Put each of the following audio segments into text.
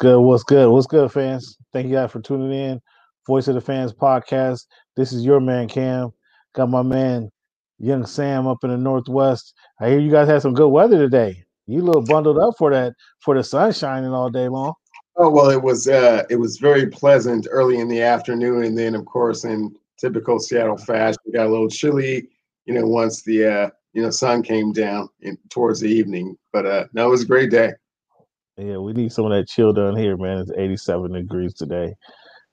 Good? What's good? What's good? Fans? Thank you guys for tuning in. Voice of the Fans podcast. This is your man Cam. Got my man Young Sam up in the Northwest. I hear you guys had some good weather today. You little bundled up for that for the sun shining all day long. Oh well, it was uh, it was very pleasant early in the afternoon, and then of course in typical Seattle fashion, we got a little chilly. You know, once the uh, you know sun came down in, towards the evening, but uh, no, it was a great day. Yeah, we need some of that chill down here, man. It's 87 degrees today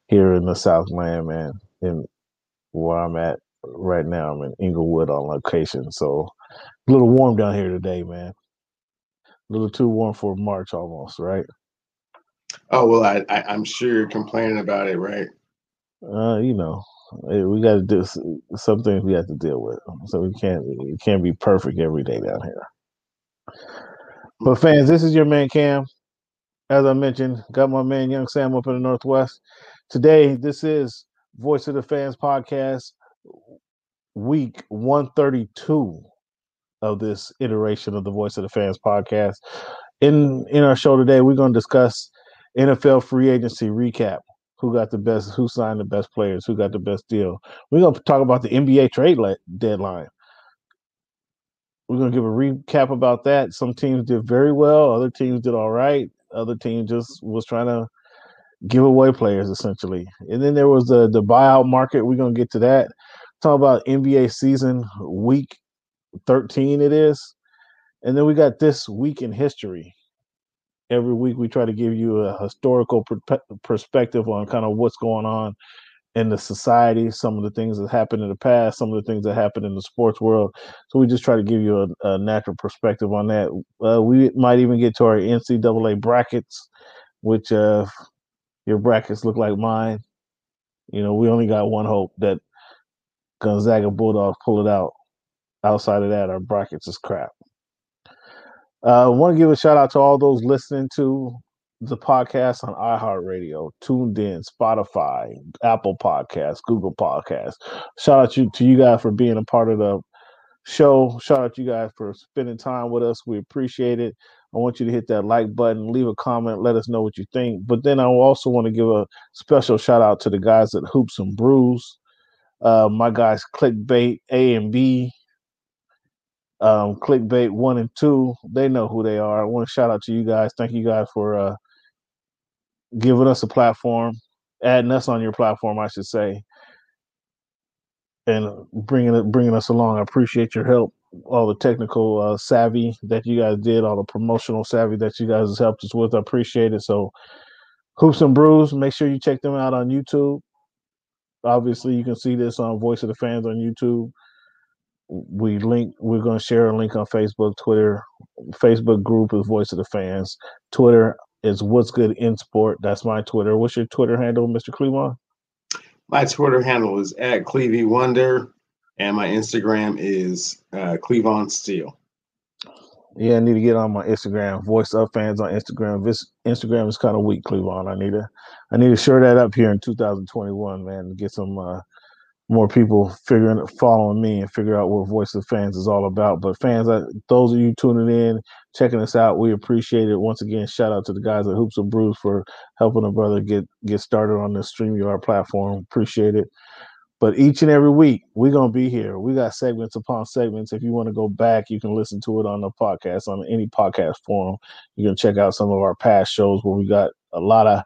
here in the Southland, man. And where I'm at right now, I'm in Inglewood on location. So a little warm down here today, man. A little too warm for March almost, right? Oh well, I, I am sure you're complaining about it, right? Uh, you know, eh, we got to do some things we have to deal with, so we can't it can't be perfect every day down here. But fans, this is your man Cam. As I mentioned, got my man Young Sam up in the Northwest. Today, this is Voice of the Fans podcast, week 132 of this iteration of the Voice of the Fans podcast. In in our show today, we're going to discuss NFL free agency recap. Who got the best? Who signed the best players? Who got the best deal? We're going to talk about the NBA trade deadline. We're going to give a recap about that. Some teams did very well, other teams did all right, other teams just was trying to give away players essentially. And then there was the the buyout market. We're going to get to that. Talk about NBA season week 13 it is. And then we got this week in history. Every week we try to give you a historical per- perspective on kind of what's going on in the society, some of the things that happened in the past, some of the things that happened in the sports world. So we just try to give you a, a natural perspective on that. Uh, we might even get to our NCAA brackets, which uh, your brackets look like mine. You know, we only got one hope that Gonzaga Bulldogs pull it out. Outside of that, our brackets is crap. I uh, want to give a shout out to all those listening to the podcast on iHeartRadio, TuneIn, Spotify, Apple Podcasts, Google Podcasts. Shout out you to you guys for being a part of the show. Shout out to you guys for spending time with us. We appreciate it. I want you to hit that like button, leave a comment, let us know what you think. But then I also want to give a special shout out to the guys at Hoops and Brews. Uh, my guys, Clickbait A and B, um, Clickbait One and Two. They know who they are. I want to shout out to you guys. Thank you guys for uh, giving us a platform, adding us on your platform, I should say, and bringing it, bringing us along. I appreciate your help, all the technical uh, savvy that you guys did, all the promotional savvy that you guys helped us with. I appreciate it. So, Hoops and Brews, make sure you check them out on YouTube. Obviously, you can see this on Voice of the Fans on YouTube. We link. We're going to share a link on Facebook, Twitter. Facebook group is Voice of the Fans. Twitter is what's good in sport. That's my Twitter. What's your Twitter handle, Mr. Cleveland? My Twitter handle is at Clevey Wonder, and my Instagram is uh, Cleavon Steel. Yeah, I need to get on my Instagram. Voice of fans on Instagram. This Instagram is kind of weak, Cleveland. I need to, I need to shore that up here in 2021, man. Get some uh, more people figuring following me and figure out what voice of fans is all about. But fans those of you tuning in checking us out we appreciate it. Once again shout out to the guys at hoops and brews for helping a brother get get started on this streamyard platform. Appreciate it. But each and every week we're going to be here. We got segments upon segments. If you want to go back you can listen to it on the podcast on any podcast forum. You can check out some of our past shows where we got a lot of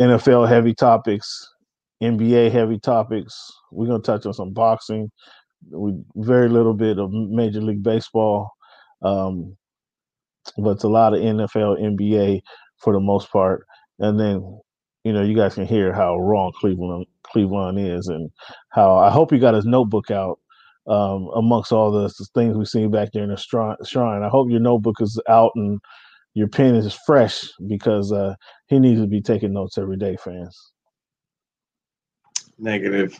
nfl heavy topics NBA heavy topics. We're gonna touch on some boxing. We very little bit of Major League Baseball, um, but it's a lot of NFL, NBA for the most part. And then, you know, you guys can hear how wrong Cleveland Cleveland is, and how I hope you got his notebook out um, amongst all the things we've seen back there in the shrine. I hope your notebook is out and your pen is fresh because uh, he needs to be taking notes every day, fans. Negative.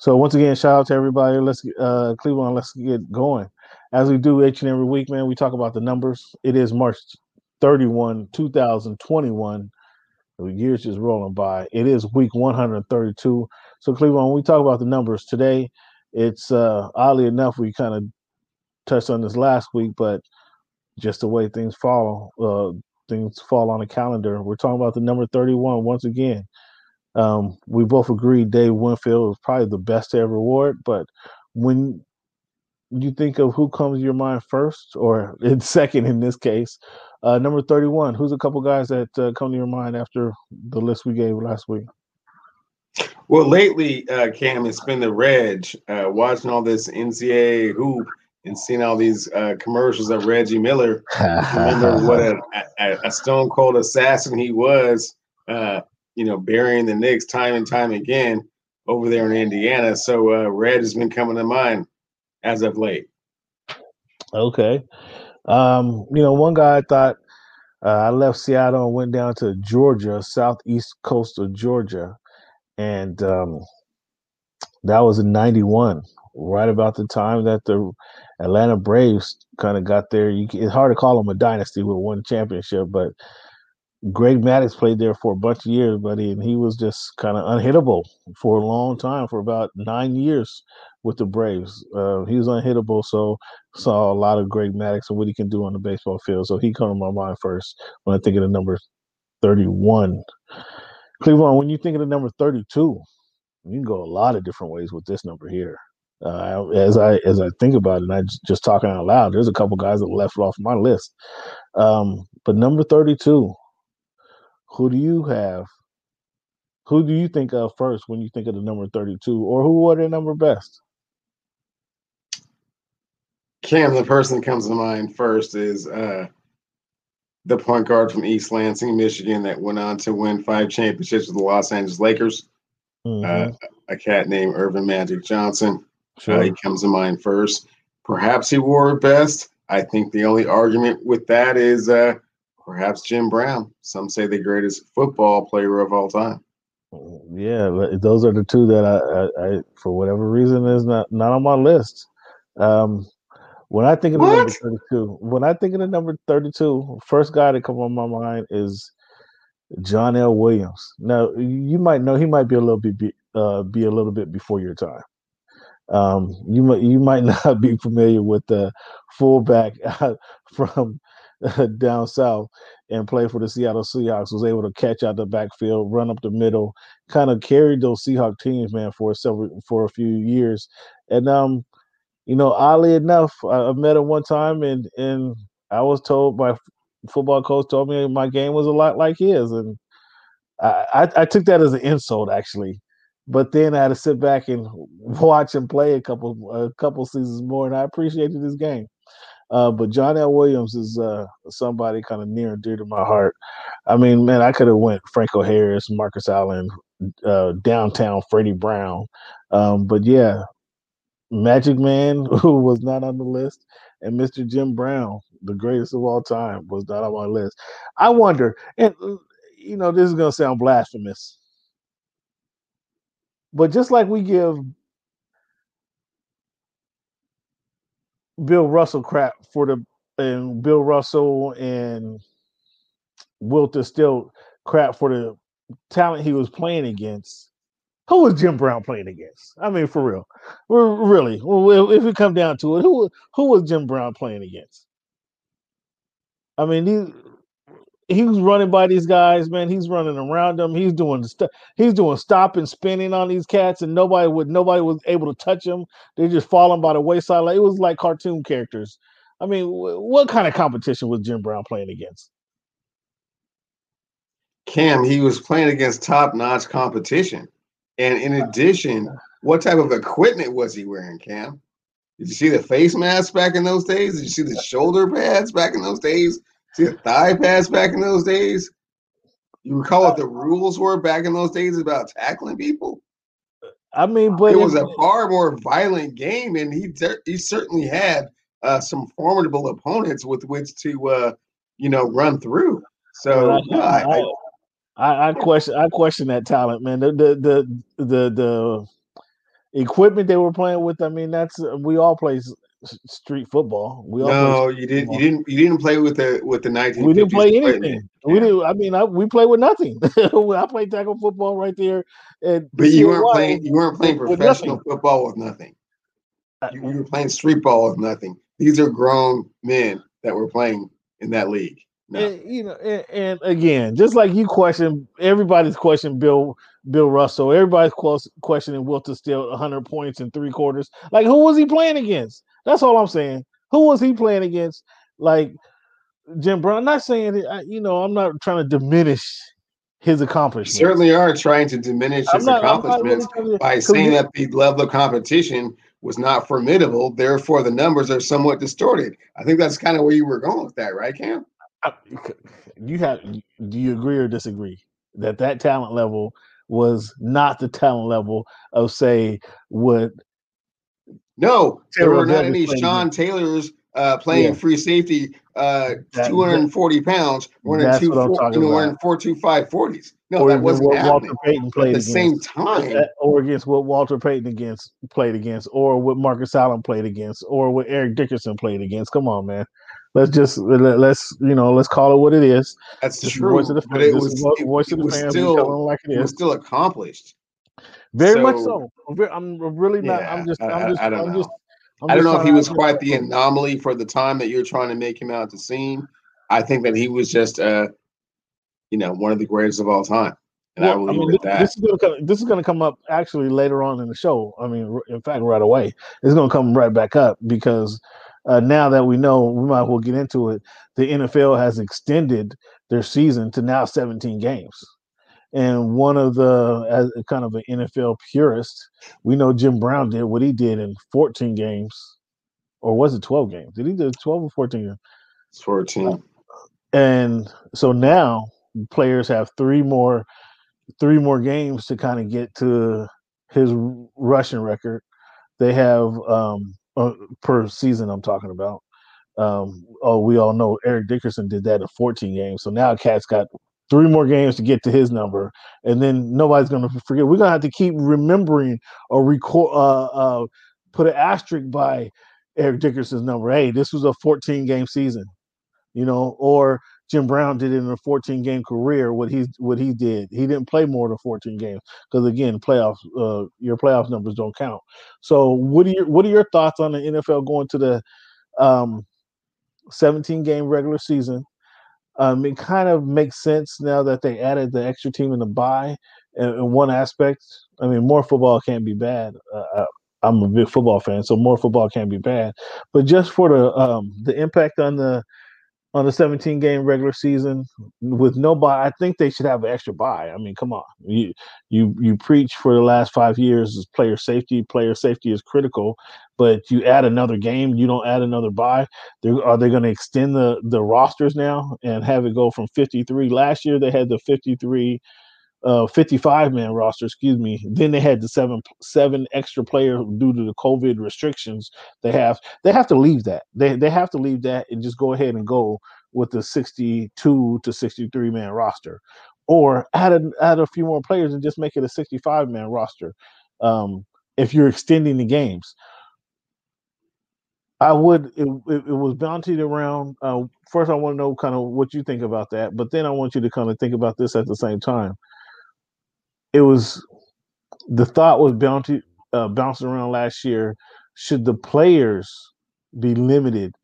So once again, shout out to everybody. Let's uh Cleveland, let's get going. As we do each and every week, man, we talk about the numbers. It is March 31, 2021. The year's just rolling by. It is week 132. So Cleveland, when we talk about the numbers today, it's uh oddly enough, we kind of touched on this last week, but just the way things follow, uh things fall on the calendar. We're talking about the number 31 once again. Um, we both agree Dave Winfield is probably the best to ever award, but when you think of who comes to your mind first, or in second in this case, uh, number 31, who's a couple guys that uh, come to your mind after the list we gave last week? Well, lately, uh, Cam, it's been the Reg, uh, watching all this NCAA hoop and seeing all these uh, commercials of Reggie Miller. remember what a, a, a, stone cold assassin he was, uh, you know, burying the Knicks time and time again over there in Indiana. So uh, Reg has been coming to mind as of late. Okay. Um, you know, one guy I thought uh, I left Seattle and went down to Georgia, southeast coast of Georgia, and um, that was in '91, right about the time that the Atlanta Braves kind of got there. You, it's hard to call them a dynasty with one championship, but Greg Maddux played there for a bunch of years, buddy, and he was just kind of unhittable for a long time, for about nine years with the Braves. Uh, he was unhittable, so saw a lot of Greg Maddux and what he can do on the baseball field. So he come to my mind first when I think of the number 31. Cleveland, when you think of the number 32, you can go a lot of different ways with this number here. Uh, as I as I think about it, and I just, just talking out loud, there's a couple guys that left off my list. Um, but number 32, who do you have? Who do you think of first when you think of the number 32, or who wore their number best? Cam, the person that comes to mind first is uh, the point guard from East Lansing, Michigan, that went on to win five championships with the Los Angeles Lakers. Mm-hmm. Uh, a cat named Earvin Magic Johnson. Sure. Uh, he comes to mind first. Perhaps he wore it best. I think the only argument with that is uh, perhaps Jim Brown. Some say the greatest football player of all time. Yeah, those are the two that I, I, I for whatever reason, is not not on my list. Um, when I think of the number thirty-two, when I think of the number thirty-two, first guy that comes on my mind is John L. Williams. Now you might know he might be a little bit be, uh, be a little bit before your time. Um, you might you might not be familiar with the fullback from down south and play for the Seattle Seahawks. Was able to catch out the backfield, run up the middle, kind of carried those Seahawk teams, man, for several for a few years. And um, you know, oddly enough, I, I met him one time, and and I was told my football coach told me my game was a lot like his, and I, I, I took that as an insult actually. But then I had to sit back and watch him play a couple a couple seasons more, and I appreciated his game. Uh, but John L. Williams is uh, somebody kind of near and dear to my heart. I mean, man, I could have went Franco Harris, Marcus Allen, uh, downtown Freddie Brown, um, but yeah, Magic Man, who was not on the list, and Mr. Jim Brown, the greatest of all time, was not on my list. I wonder, and you know, this is gonna sound blasphemous, but just like we give Bill Russell crap for the and Bill Russell and Wilter still crap for the talent he was playing against. Who was Jim Brown playing against? I mean, for real, We're, really. If we come down to it, who who was Jim Brown playing against? I mean, these he was running by these guys, man. He's running around them. He's doing stuff. He's doing stop and spinning on these cats, and nobody would nobody was able to touch him. They just falling by the wayside. Like it was like cartoon characters. I mean, what kind of competition was Jim Brown playing against? Cam, he was playing against top-notch competition, and in addition, what type of equipment was he wearing, Cam? Did you see the face mask back in those days? Did you see the shoulder pads back in those days? See a thigh pass back in those days? You recall what the rules were back in those days about tackling people? I mean, but it was a far more violent game, and he he certainly had uh, some formidable opponents with which to uh, you know run through. So I, I, I, I, question I question that talent, man. The the the the, the equipment they were playing with. I mean, that's we all play street football. We no, you didn't. You didn't. You didn't play with the with the nineteen. We didn't play anything. Yeah. We didn't. I mean, I, we played with nothing. I played tackle football right there. And but you weren't playing. You weren't playing professional with football with nothing. Uh, you, you were playing street ball with nothing. These are grown men that were playing in that league. No. And, you know, and, and, again, just like you question, everybody's questioning Bill Bill Russell. Everybody's questioning Wilt the Stilt 100 points in three quarters. Like, who was he playing against? That's all I'm saying. Who was he playing against? Like Jim Brown. I'm not saying, you know, I'm not trying to diminish his accomplishments. You certainly are trying to diminish his not, accomplishments really by saying that the level of competition was not formidable. Therefore, the numbers are somewhat distorted. I think that's kind of where you were going with that, right, Cam? You have. Do you agree or disagree that that talent level was not the talent level of say what? No, there were not any Sean Taylors uh, playing yeah. free safety, uh, that, 240 pounds, running two, four, you know, running four two five forties. No, or that wasn't what. Walter Payton played at the against, same time, or against what Walter Payton against played against, or what Marcus Allen played against, or what Eric Dickerson played against. Come on, man. Let's just let's you know let's call it what it is. That's the true. Voice of the, but it was, voice it, of the fans. Still, like it, it was still accomplished. Very so, much so. I'm really not. Yeah, I'm just. I'm just. I, I don't I'm know. Just, I'm I do not know if he was quite the anomaly for the time that you're trying to make him out to seem. I think that he was just, uh, you know, one of the greatest of all time. And well, I will I mean, this, this, is gonna come, this is going to come up actually later on in the show. I mean, in fact, right away, it's going to come right back up because uh, now that we know, we might as well get into it. The NFL has extended their season to now 17 games. And one of the, as kind of an NFL purist, we know Jim Brown did what he did in 14 games, or was it 12 games? Did he do 12 or 14? It's 14. And so now players have three more, three more games to kind of get to his rushing record. They have um, uh, per season. I'm talking about. Um, oh, we all know Eric Dickerson did that in 14 games. So now Cat's got three more games to get to his number, and then nobody's gonna forget. We're gonna have to keep remembering or record, uh, uh, put an asterisk by Eric Dickerson's number. Hey, this was a 14 game season, you know, or Jim Brown did it in a 14 game career. What he what he did, he didn't play more than 14 games because again, playoffs, uh, your playoff numbers don't count. So, what are your what are your thoughts on the NFL going to the um, 17 game regular season? Um, it kind of makes sense now that they added the extra team in the bye. In, in one aspect, I mean, more football can't be bad. Uh, uh, I'm a big football fan, so more football can't be bad. But just for the um, the impact on the on the 17 game regular season with no bye. I think they should have an extra bye. I mean, come on, you you you preach for the last five years is player safety. Player safety is critical, but you add another game, you don't add another bye. They're, are they going to extend the the rosters now and have it go from 53? Last year they had the 53 uh 55 man roster excuse me. Then they had the seven seven extra players due to the covid restrictions they have. They have to leave that. They, they have to leave that and just go ahead and go with the 62 to 63 man roster. Or add a, add a few more players and just make it a 65 man roster um if you're extending the games. I would. It, it, was bountied around. Uh, first, I want to know kind of what you think about that, but then I want you to kind of think about this at the same time it was the thought was bounty, uh, bouncing around last year. Should the players be limited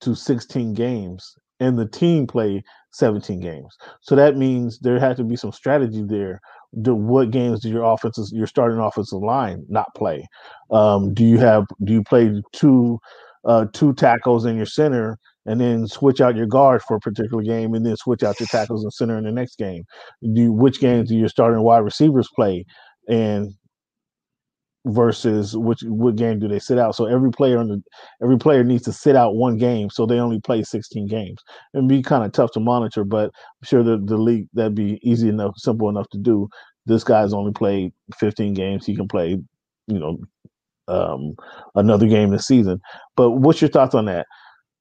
to 16 games and the team play 17 games? So that means there had to be some strategy there. Do, what games do your offenses, your starting offensive line, not play? Um, do you have do you play two uh, two tackles in your center and then switch out your guards for a particular game and then switch out your tackles and center in the next game? Do which games do your starting wide receivers play and versus which what game do they sit out? So every player on the every player needs to sit out one game, so they only play 16 games. And be kind of tough to monitor, but I'm sure the, the league that'd be easy enough, simple enough to do. This guy's only played 15 games. He can play, you know, um, another game this season. But what's your thoughts on that?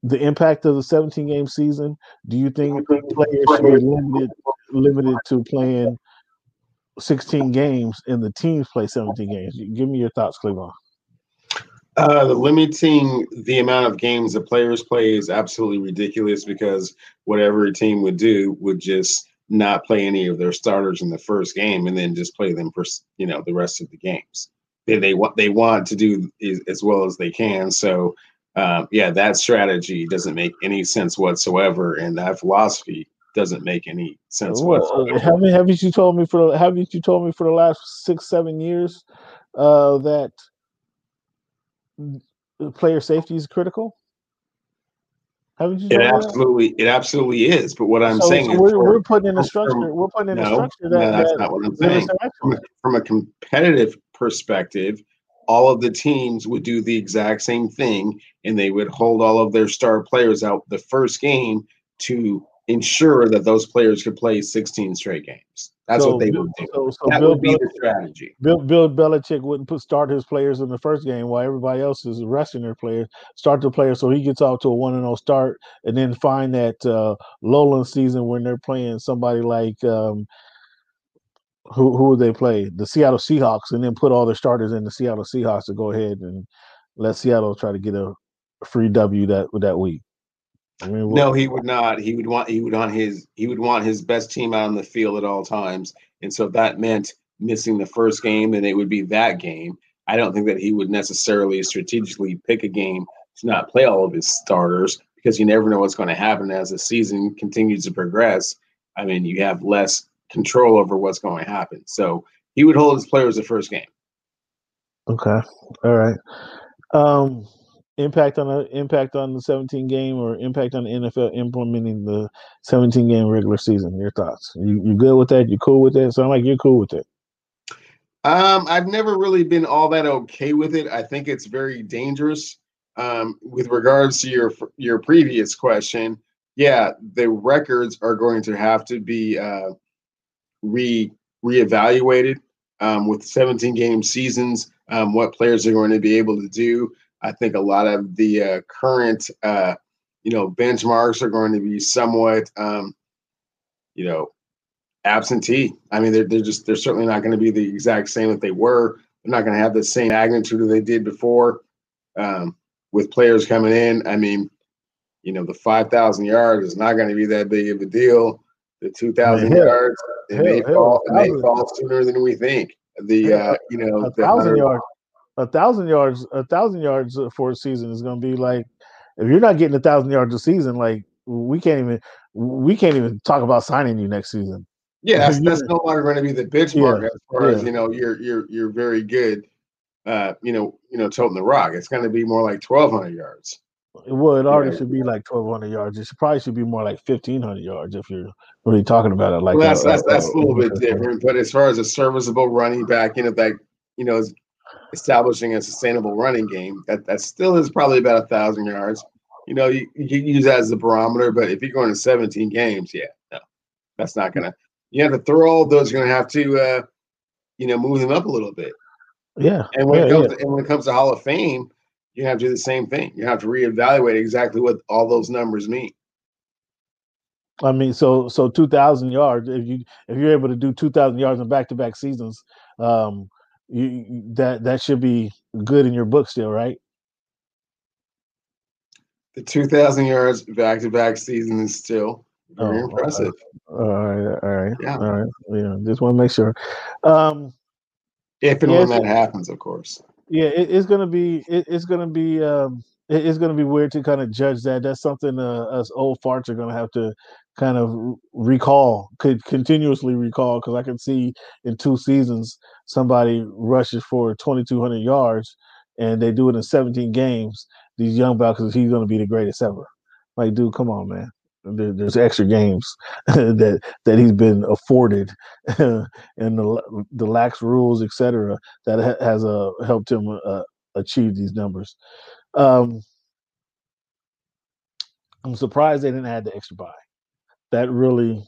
The impact of the 17 game season? Do you think players should be limited limited to playing 16 games and the teams play 17 games? Give me your thoughts, Cleveland. Uh, the limiting the amount of games the players play is absolutely ridiculous because whatever a team would do would just not play any of their starters in the first game and then just play them for you know the rest of the games. They they want they want to do as well as they can. So um, yeah, that strategy doesn't make any sense whatsoever, and that philosophy doesn't make any sense What? whatsoever. Haven't haven't you told me for haven't you told me for the last six seven years uh, that player safety is critical? Haven't you? It me that? absolutely, it absolutely is. But what I'm So, saying so is, we're, for- we're putting in a from- structure. We're putting in a no, structure no, that, that's that not what I'm saying. From a, from a competitive perspective, all of the teams would do the exact same thing, and they would hold all of their star players out the first game to ensure that those players could play 16 straight games. That's So what they would do. So, so That Bill, would be the strategy. Bill, Bill Belichick wouldn't put start his players in the first game while everybody else is resting their players. Start the players so he gets off to a one and zero start, and then find that uh, lowland season when they're playing somebody like um, who who would they play? The Seattle Seahawks, and then put all their starters in the Seattle Seahawks to go ahead and let Seattle try to get a free W that that week. I mean, No, he would not. He would want he would want his he would want his best team out on the field at all times. And so that meant missing the first game, and it would be that game. I don't think that he would necessarily strategically pick a game to not play all of his starters because you never know what's going to happen as the season continues to progress. I mean, you have less control over what's going to happen. So he would hold his players the first game. Okay. All right. Um impact on the impact on the 17 game or impact on the NFL implementing the 17 game regular season. Your thoughts? You you good with that? You cool with that? Sound like you're cool with it. Um, I've never really been all that okay with it. I think it's very dangerous. Um, with regards to your your previous question, yeah, the records are going to have to be uh, re reevaluated um, with 17 game seasons. Um, what players are going to be able to do? I think a lot of the uh, current, uh, you know, benchmarks are going to be somewhat, um, you know, absentee. I mean, they're, they're just they're certainly not going to be the exact same that they were. They're not going to have the same magnitude that they did before. Um, with players coming in, I mean, you know, the five thousand yards is not going to be that big of a deal. The two thousand hell, yards, it hell, may hell, fall, it may fall sooner than we think. The uh, you know, A thousand yards, a thousand yards, a thousand yards for a season is going to be like if you're not getting a thousand yards a season, like we can't even we can't even talk about signing you next season. Yeah, that's, that's no longer going to be the benchmark as far as you know. You're you're you're very good. Uh, you know, you know, toting the rock. It's going to be more like twelve hundred yards. Well, it already should be like 1,200 yards. It should probably should be more like 1,500 yards if you're really talking about it. Like Well, that's a- that's a- that's a little bit different. But as far as a serviceable running back, you know, that you know, is establishing a sustainable running game, that that still is probably about a thousand yards. You know, you, you can use that as a barometer, but if you're going to 17 games, yeah, no, that's not gonna. You have to throw all those. You're gonna have to, uh, you know, move them up a little bit. Yeah, And when yeah, it comes yeah. to, and when it comes to Hall of Fame, you have to do the same thing. You have to reevaluate exactly what all those numbers mean. I mean, so so 2,000 yards. If you if you're able to do 2,000 yards in back to back seasons, um, you, that that should be good in your book still, right? The 2,000 yards back to back season is still very Oh, impressive. All right, all right, Yeah. all right. Yeah, just want to make sure. Um, If and when that happens, of course. Yeah, it, it's gonna be it, it's gonna be um, it- it's gonna be weird to kind of judge that. That's something uh, us old farts are gonna have to kind of recall, could continuously recall, because I can see in two seasons somebody rushes for 2,200 yards, and they do it in 17 games. These young Falcons, he's gonna be the greatest ever. Like, dude, come on, man. There, there's extra games that that he's been afforded, and the the lax rules, etc that ha- has uh, helped him uh, achieve these numbers. Um, I'm surprised they didn't add the extra bye. That really,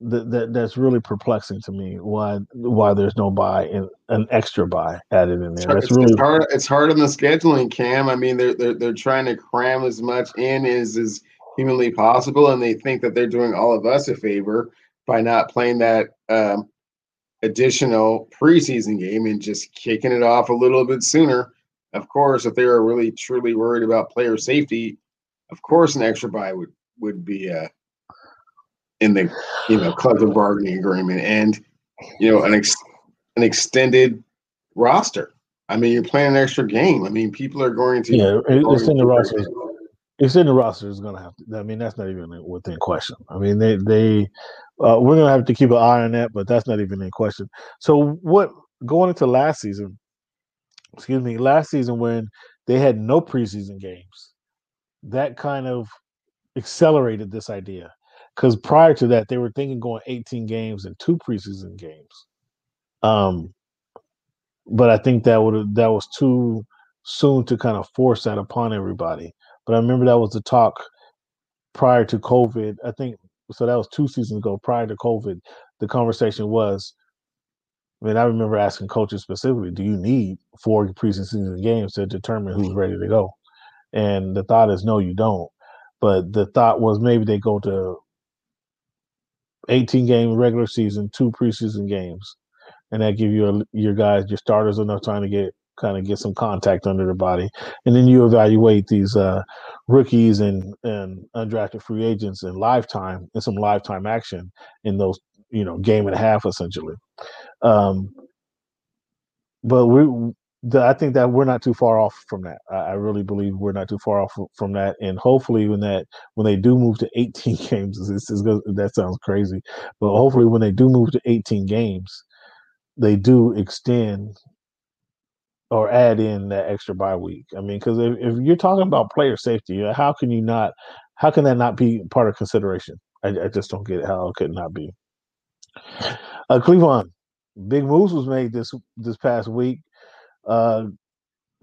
that, that that's really perplexing to me. Why why there's no bye and an extra bye added in there? That's it's- really it's hard. It's hard on the scheduling, Cam. I mean, they're they're they're trying to cram as much in as is humanly possible, and they think that they're doing all of us a favor by not playing that um, additional preseason game and just kicking it off a little bit sooner. Of course, if they were really truly worried about player safety, of course, an extra bye would would be uh, in the you know collective bargaining agreement, and you know an ex- an extended roster. I mean, you're playing an extra game. I mean, people are going to. Yeah, it's in the roster. It's in the roster. Is going to have to. I mean, that's not even within question. I mean, they they uh, we're going to have to keep an eye on that, but that's not even in question. So, what going into last season? Excuse me, last season when they had no preseason games, that kind of accelerated this idea because prior to that they were thinking going 18 games and two preseason games um but i think that would that was too soon to kind of force that upon everybody but i remember that was the talk prior to covid i think so that was two seasons ago prior to covid the conversation was I mean, I remember asking coaches specifically, "Do you need four preseason games to determine who's ready to go?" And the thought is, no, you don't. But the thought was maybe they go to 18 game regular season, two preseason games, and that give your your guys, your starters, enough time to get kind of get some contact under their body, and then you evaluate these uh, rookies and and undrafted free agents in lifetime and some lifetime action in those you know game and a half essentially. Um, but we I think that we're not too far off from that. I, I, really believe we're not too far off from that. And hopefully, when that when they do move to 18 games, this is that sounds crazy, but hopefully, when they do move to 18 games, they do extend or add in that extra bye week. I mean, because if, if you're talking about player safety, how can you not? How can that not be part of consideration? I, I just don't get how it could not be. Uh, Cleveland, big moves was made this this past week. Uh,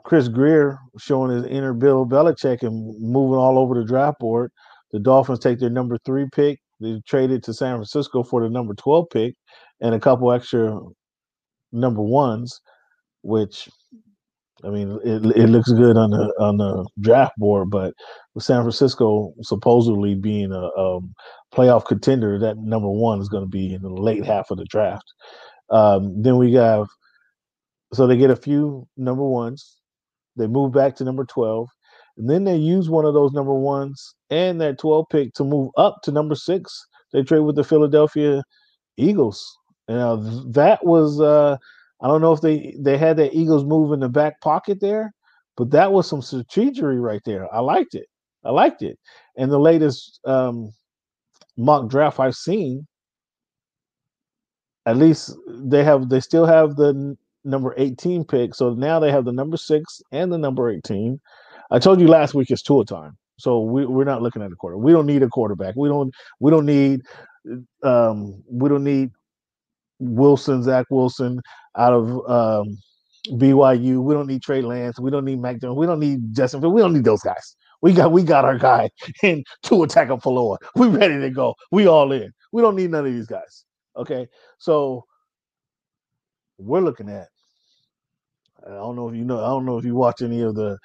Chris Grier showing his inner Bill Belichick and moving all over the draft board. The Dolphins take their number three pick. They traded to San Francisco for the number 12 pick and a couple extra number ones, which I mean, it, it looks good on the on the draft board, but with San Francisco supposedly being a, a playoff contender, that number one is going to be in the late half of the draft. Um, then we have so they get a few number ones. They move back to number 12. And then they use one of those number ones and that 12 pick to move up to number six. They trade with the Philadelphia Eagles. Now that was uh I don't know if they they had that Eagles move in the back pocket there, but that was some strategery right there. I liked it. I liked it. And the latest um mock draft I've seen, at least they have they still have the number 18 pick. So now they have the number six and the number 18. I told you last week it's tool time. So we, we're not looking at a quarter. We don't need a quarterback. We don't we don't need um we don't need Wilson, Zach Wilson out of um BYU. We don't need Trey Lance. We don't need Mac Jones. We don't need Justin. We don't need those guys. We got we got our guy in Tua Tagovailoa. We ready to go. We all in. We don't need none of these guys. Okay, so we're looking at I don't know if you know. I don't know if you watch any of the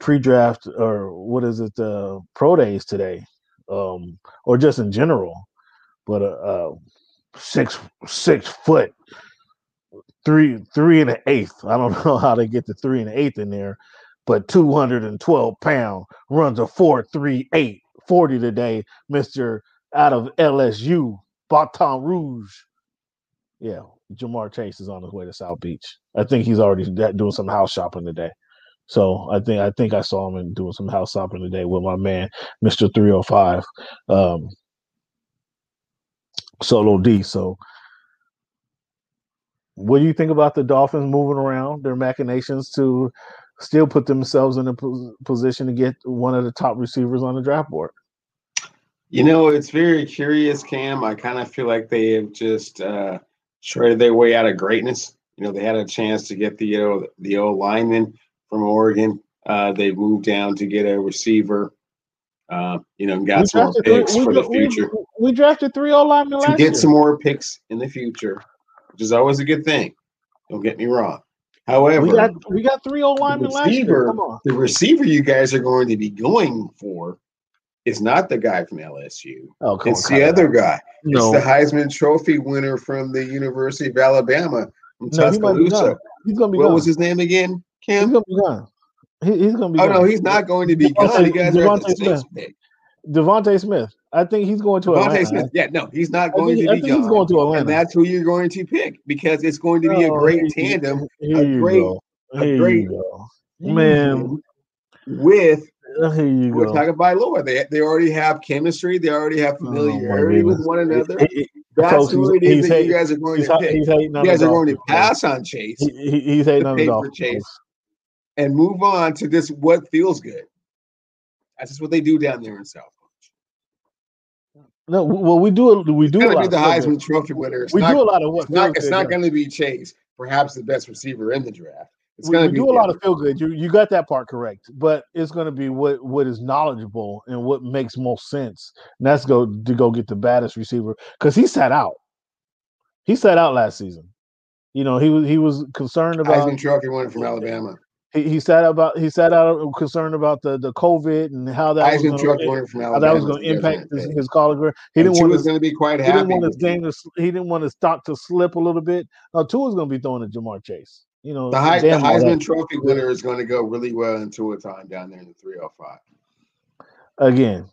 pre-draft or what is it, the uh, pro days today, um, or just in general. But uh, uh, six six foot, three three and an eighth. I don't know how they get the three and an eighth in there, but two hundred and twelve pound runs a four three eight 40 today, Mister out of LSU, Baton Rouge. Yeah, Ja'Marr Chase is on his way to South Beach. I think he's already doing some house shopping today. So I think I think I saw him doing some house shopping today with my man, Mister 305. um, Solo D. So, what do you think about the Dolphins moving around their machinations to still put themselves in a position to get one of the top receivers on the draft board? You know, it's very curious, Cam. I kind of feel like they have just uh, shredded their way out of greatness. You know, they had a chance to get the uh, the old lineman from Oregon. Uh, they moved down to get a receiver. Uh, you know, got we some more picks three, for the future. We, we drafted three old linemen to get year. some more picks in the future, which is always a good thing. Don't get me wrong. However, we got we got three old linemen receiver, last year. Come on. The receiver you guys are going to be going for is not the guy from LSU. Oh, it's on, the other out. guy. No. It's the Heisman Trophy winner from the University of Alabama from no, Tuscaloosa. He he's gonna be what gone. was his name again? Cam. He's gonna be gone. He, he's gonna be. Oh gone. no, he's not going to be DeVonta, gone. You guys DeVonta are Smith. Pick. DeVonta Smith. I think he's going to DeVonta Atlanta. Smith. Yeah, no, he's not going think, to be I gone. He's going to Atlanta, and that's who you're going to pick because it's going to be oh, a great tandem. A great. A great man. with uh, Here you we're go. talking about Lord. They they already have chemistry. They already have Oh, familiarity with one another. He- he- That's folks, who it he's- he's that hate- you guys are going to pick. he's hating on You guys are going to pass on Chase He, he, he's hating the on the chase. and move on to this what feels good. That's just what they do down there in South. No, well, we do we It's do a lot be the. Heisman Trophy winner. It's We not, do a lot of what it's not, it's not going to be Chase, perhaps the best receiver in the draft. It's we, going we to be do a lot of feel good. You you got that part correct, but it's going to be what what is knowledgeable and what makes most sense. And that's go to go get the baddest receiver because he sat out. He sat out last season. You know he was he was concerned about Heisman Trophy winner from Alabama. He, he sat about he sat out concerned about the the COVID and how that Heisman was going winner from how Alabama. that was going to impact his, his college career. He didn't want was his, going to be quite he didn't want his game to sl- he didn't want his stock to slip a little bit. No, Tua's going to be throwing to Ja'Marr Chase. You know The, Hei- the damn well that- Heisman Trophy winner is going to go really well into a time down there in the 305. again.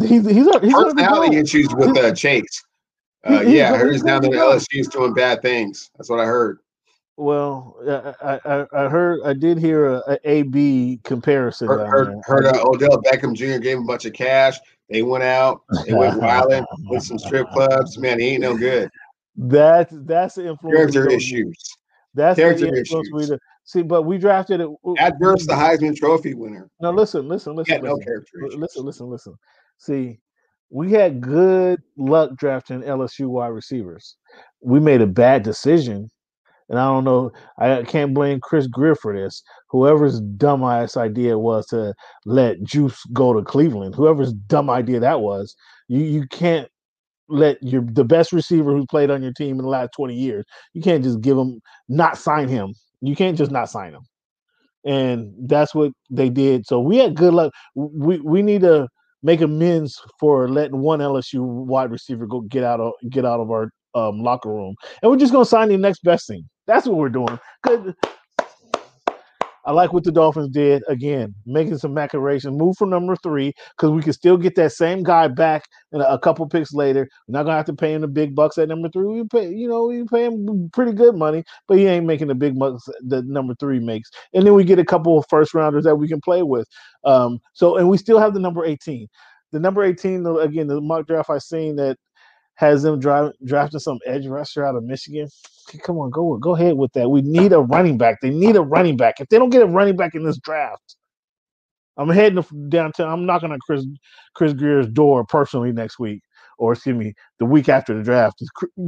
He's he's he's going to be Personality gone. issues with uh, Chase. Uh, he's yeah, I heard he's he's down there at. LSU is doing bad things. That's what I heard. Well, I, I I- I heard I did hear a, a AB comparison. Heard, heard, heard uh, Odell Beckham Jr. gave him a bunch of cash. They went out. They went wilding with some strip clubs. Man, he ain't no good. That's that's the influence. Character issues. That's Character the influence we issues. see. But we drafted it. Adverse the Heisman Trophy winner. No, listen, listen, listen. had no listen. character L- issues. Listen, listen, listen. See, we had good luck drafting LSU wide receivers. We made a bad decision, and I don't know. I can't blame Chris Grier for this. Whoever's dumb ass idea was to let Juice go to Cleveland. Whoever's dumb idea that was, you you can't let your the best receiver who played on your team in the last 20 years, you can't just give him not sign him. You can't just not sign him. And that's what they did. So we had good luck. We we need to make amends for letting one LSU wide receiver go get out of get out of our um, locker room. And we're just gonna sign the next best thing. That's what we're doing. Good. I like what the Dolphins did again, making some machinations, move from number three because we can still get that same guy back in a, a couple picks later. We're not gonna have to pay him the big bucks at number three. We pay, you know, we pay him pretty good money, but he ain't making the big bucks that number three makes. And then we get a couple of first rounders that we can play with. Um, so and we still have the number 18. The number 18, again, the mock draft I seen that has them drive, drafting some edge rusher out of Michigan. Come on, go go ahead with that. We need a running back. They need a running back. If they don't get a running back in this draft, I'm heading downtown. I'm knocking on Chris Chris Grier's door personally next week, or excuse me, the week after the draft.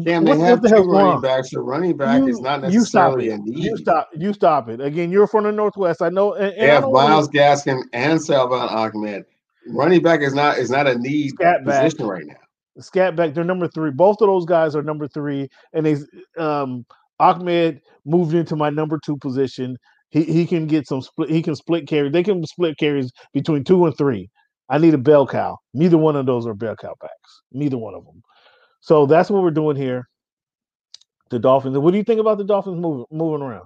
Damn, What- they have the two running on? backs. A running back You- is not necessarily a need. You stop. You stop it. Again, you're from the Northwest. I know. And, and They have Myles Gaskin and Salvon Ahmed. Running back is not is not a need Scat back. position right now. Scat back, they're number three. Both of those guys are number three, and they um Ahmed moved into my number two position. He he can get some split. He can split carry. They can split carries between two and three. I need a bell cow. Neither one of those are bell cow backs. Neither one of them. So that's what we're doing here. The Dolphins. What do you think about the Dolphins moving moving around?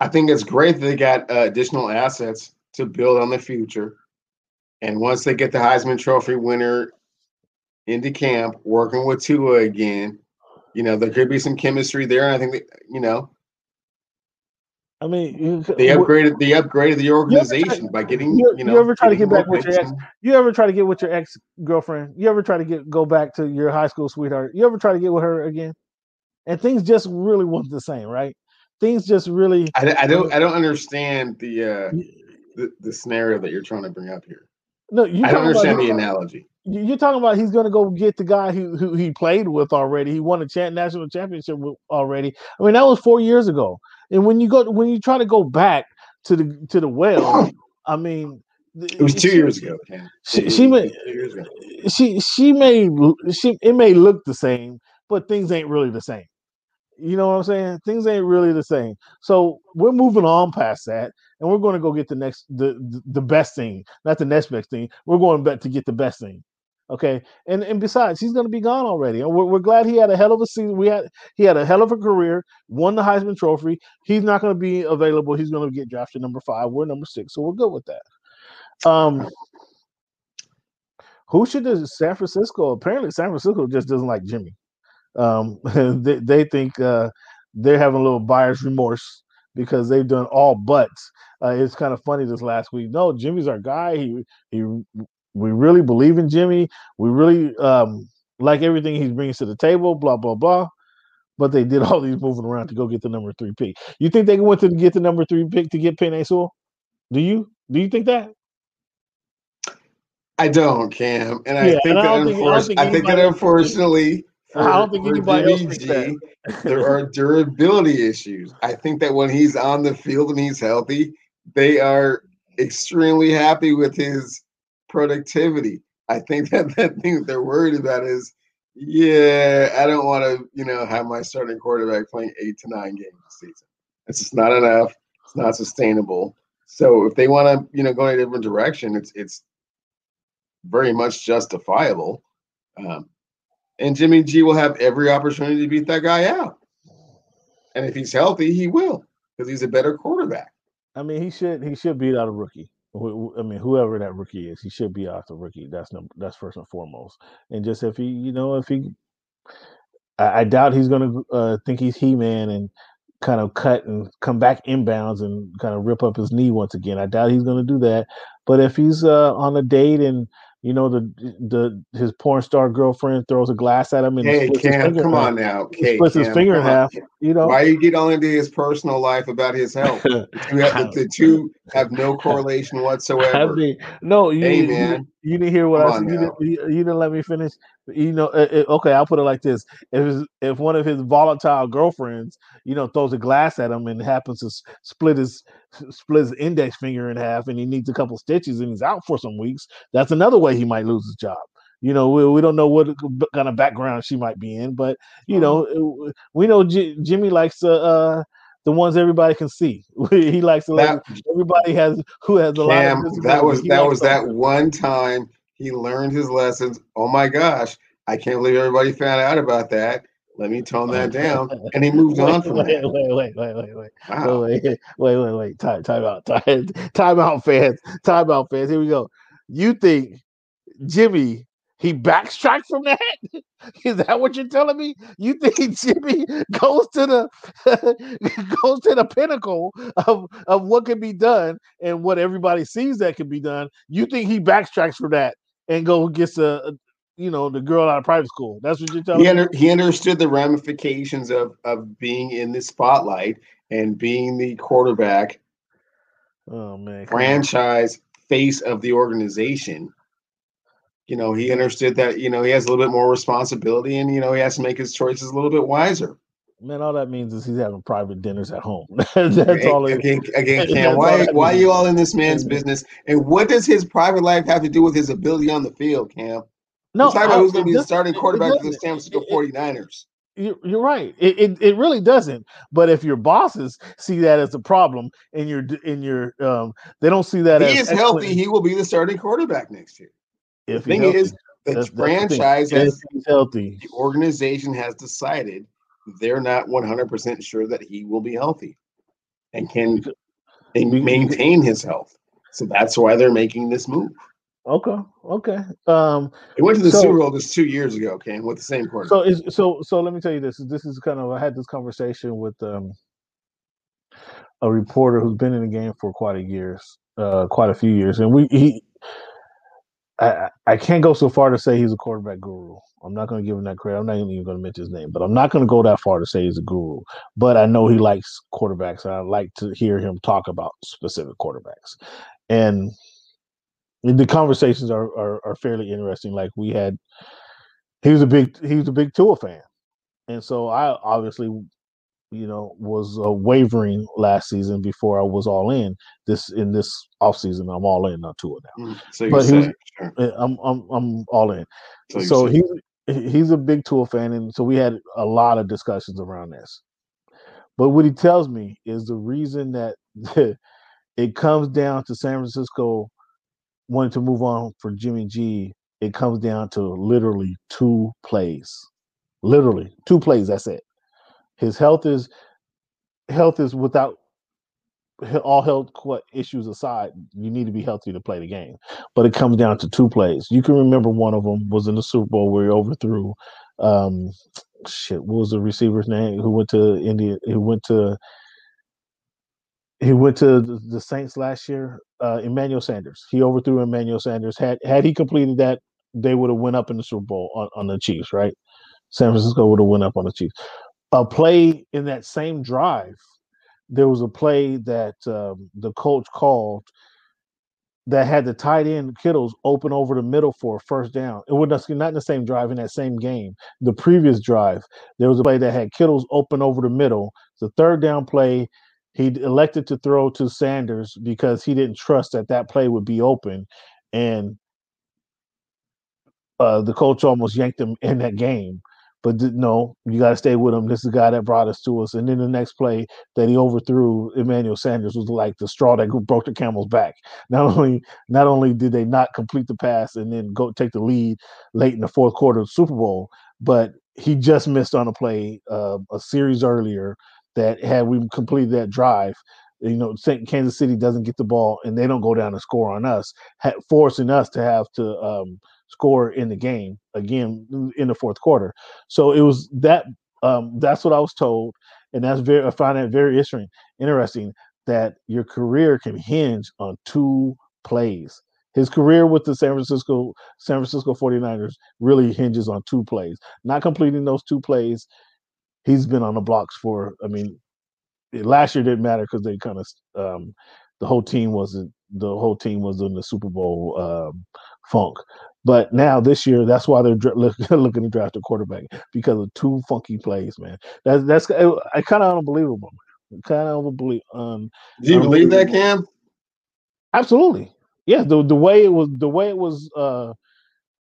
I think it's great that they got uh, additional assets to build on the future. And once they get the Heisman Trophy winner into camp, working with Tua again, you know, there could be some chemistry there. I think that, you know, I mean, you, they upgraded they upgraded the organization by getting, you- you know, you ever try to get back with your ex? You ever try to get with your ex girlfriend? You ever try to get go back to your high school sweetheart? You ever try to get with her again? And things just really wasn't the same, right? Things just really. I, I don't I don't understand the uh the, the scenario that you're trying to bring up here. No, you. I don't understand the analogy. You- you're talking about he's going to go get the guy who who he played with already. He won a cha- national championship already. I mean, that was four years ago. And when you go when you try to go back to the to the well, I mean, It was two years ago. She, she may ago. she she may she it may look the same, but things ain't really the same. You know what I'm saying? Things ain't really the same. So we're moving on past that, and we're going to go get the next the the, the best thing, not the next best thing. We're going back to get the best thing. Okay, and and besides, he's going to be gone already, we're, we're glad he had a hell of a season. We had he had a hell of a career, won the Heisman Trophy. He's not going to be available. He's going to get drafted number five. We're number six, so we're good with that. Um, who should the San Francisco? Apparently, San Francisco just doesn't like Jimmy. Um, they, they think uh, they're having a little buyer's remorse because they've done all but. Uh, it's kind of funny this last week. No, Jimmy's our guy. He he. We really believe in Jimmy. We really um, like everything he brings to the table. Blah blah blah. But they did all these moving around to go get the number three pick. You think they went to get the number three pick to get Penei Sewell? Do you? Do you think that? I don't, Cam, and I yeah, think and that unfortunately, I, think that unfortunately, for, I don't think anybody else thinks that. there are durability issues. I think that when he's on the field and he's healthy, they are extremely happy with his productivity. I think that that thing that they're worried about is, yeah, I don't want to, you know, have my starting quarterback playing eight to nine games a season. It's just not enough. It's not sustainable. So if they want to, you know, go in a different direction, it's it's very much justifiable. Um, and Jimmy G will have every opportunity to beat that guy out. And if he's healthy, he will because he's a better quarterback. I mean, he should he should beat out a rookie. I mean, whoever that rookie is, he should be off the rookie. That's number that's first and foremost. And just if he, you know, if he, I, I doubt he's to uh, think he's he man and kind of cut and come back inbounds and kind of rip up his knee once again. I doubt he's to do that. But if he's uh, on a date and you know the the his porn star girlfriend throws a glass at him and hey Cam, come on now, hey, splits Cam, his finger in half. You know why you get all into his personal life about his health? have, the, the, two have no correlation whatsoever. I mean, no, you, hey, man. You, you didn't hear what come I said. You, you didn't let me finish. You know, it, it, okay, I'll put it like this: if if one of his volatile girlfriends, you know, throws a glass at him and happens to split his split his index finger in half, and he needs a couple stitches and he's out for some weeks, that's another way he might lose his job. You know, we, we don't know what kind of background she might be in, but you mm-hmm. know, eh, we know J- Jimmy likes to. Uh, the ones everybody can see. he likes to that, let everybody has who has a Cam, lot of that was that was that one time he learned his lessons. Oh my gosh, I can't believe everybody found out about that. Let me tone that down. And he moved wait, on from wait, that. Wait, wait, wait, wait, wait. Wow. Wait, wait, wait, wait, wait. Time, time out. Time, time out, fans. Time out, fans. Here we go. You think Jimmy he backtracked from that? Is that what you're telling me? You think Jimmy goes to the goes to the pinnacle of, of what can be done and what everybody sees that can be done? You think he backtracks from that and go gets a, uh, you know the girl out of private school? That's what you're telling he under, me. He understood the ramifications of of being in the spotlight and being the quarterback. Oh man, franchise face of the organization you know, he understood that, you know, he has a little bit more responsibility and, you know, he has to make his choices a little bit wiser. Man, all that means is he's having private dinners at home. That's all. Again, again, Cam, why, why are you all in this man's business? And what does his private life have to do with his ability on the field, Cam? No, talking about who's going to be the starting quarterback for the San Francisco 49ers. You're right. It, it, it really doesn't. But if your bosses see that as a problem, and you're in your um, they don't see that. If he is excellent. healthy. He will be the starting quarterback next year. If the thing is, the that's, franchise that's the healthy. The organization has decided they're not 100% sure that he will be healthy and can maintain his health. So that's why they're making this move. Okay. Okay. Um, he went to the so, Super Bowl just two years ago, Cam, with the same quarterback. So is so so. Let me tell you this. This is kind of I had this conversation with um, a reporter who's been in the game for quite a years, uh, quite a few years, and we he I, I can't go so far to say he's a quarterback guru. I'm not going to give him that credit. I'm not even going to mention his name, but I'm not going to go that far to say he's a guru. But I know he likes quarterbacks, and I like to hear him talk about specific quarterbacks. And the conversations are, are, are fairly interesting. Like we had, he was a big he was a big Tua fan, and so I obviously you know, was uh, wavering last season before I was all in. This in this off season, I'm all in on Tua now. Mm, so but sure. Eh, I'm I'm I'm all in. So, so he's he's a big Tua fan, and so we had a lot of discussions around this. But what he tells me is the reason that it comes down to San Francisco wanting to move on for Jimmy G. It comes down to literally two plays, literally two plays. That's it his health is health is without all health issues aside, you need to be healthy to play the game. But it comes down to two plays. You can remember one of them was in the Super Bowl where he overthrew um, shit. What was the receiver's name? Who went to India? Who went to he went to the Saints last year. Uh, Emmanuel Sanders. He overthrew Emmanuel Sanders. Had had he completed that, they would have went up in the Super Bowl on, on the Chiefs, right? San Francisco would have went up on the Chiefs. A play in that same drive, there was a play that um, the coach called that had the tight end Kittle's open over the middle for a first down. It was not in the same drive in that same game. The previous drive, there was a play that had Kittle's open over the middle. The third down play he elected to throw to Sanders because he didn't trust that that play would be open, and uh, the coach almost yanked him in that game. But no, you got to stay with him. This is the guy that brought us to us. And then the next play that he overthrew Emmanuel Sanders was like the straw that broke the camel's back. Not only not only did they not complete the pass and then go take the lead late in the fourth quarter of the Super Bowl, but he just missed on a play uh, a series earlier that had we completed that drive, you know, Kansas City doesn't get the ball and they don't go down and score on us, forcing us to have to um, score in the game again in the fourth quarter. So it was that. Um, that's what I was told, and that's very. I find that very interesting. Interesting that your career can hinge on two plays. His career with the San Francisco San Francisco 49ers really hinges on two plays. Not completing those two plays he's been on the blocks for. I mean, last year didn't matter because they kind of um, the whole team wasn't the whole team was in the Super Bowl um, funk. But now this year, that's why they're dr- looking to draft a quarterback because of two funky plays, man. That's that's I kind of unbelievable. Kind of unbelievable. Um, Do you believe that, Cam? Absolutely. Yeah. The the way it was the way it was uh,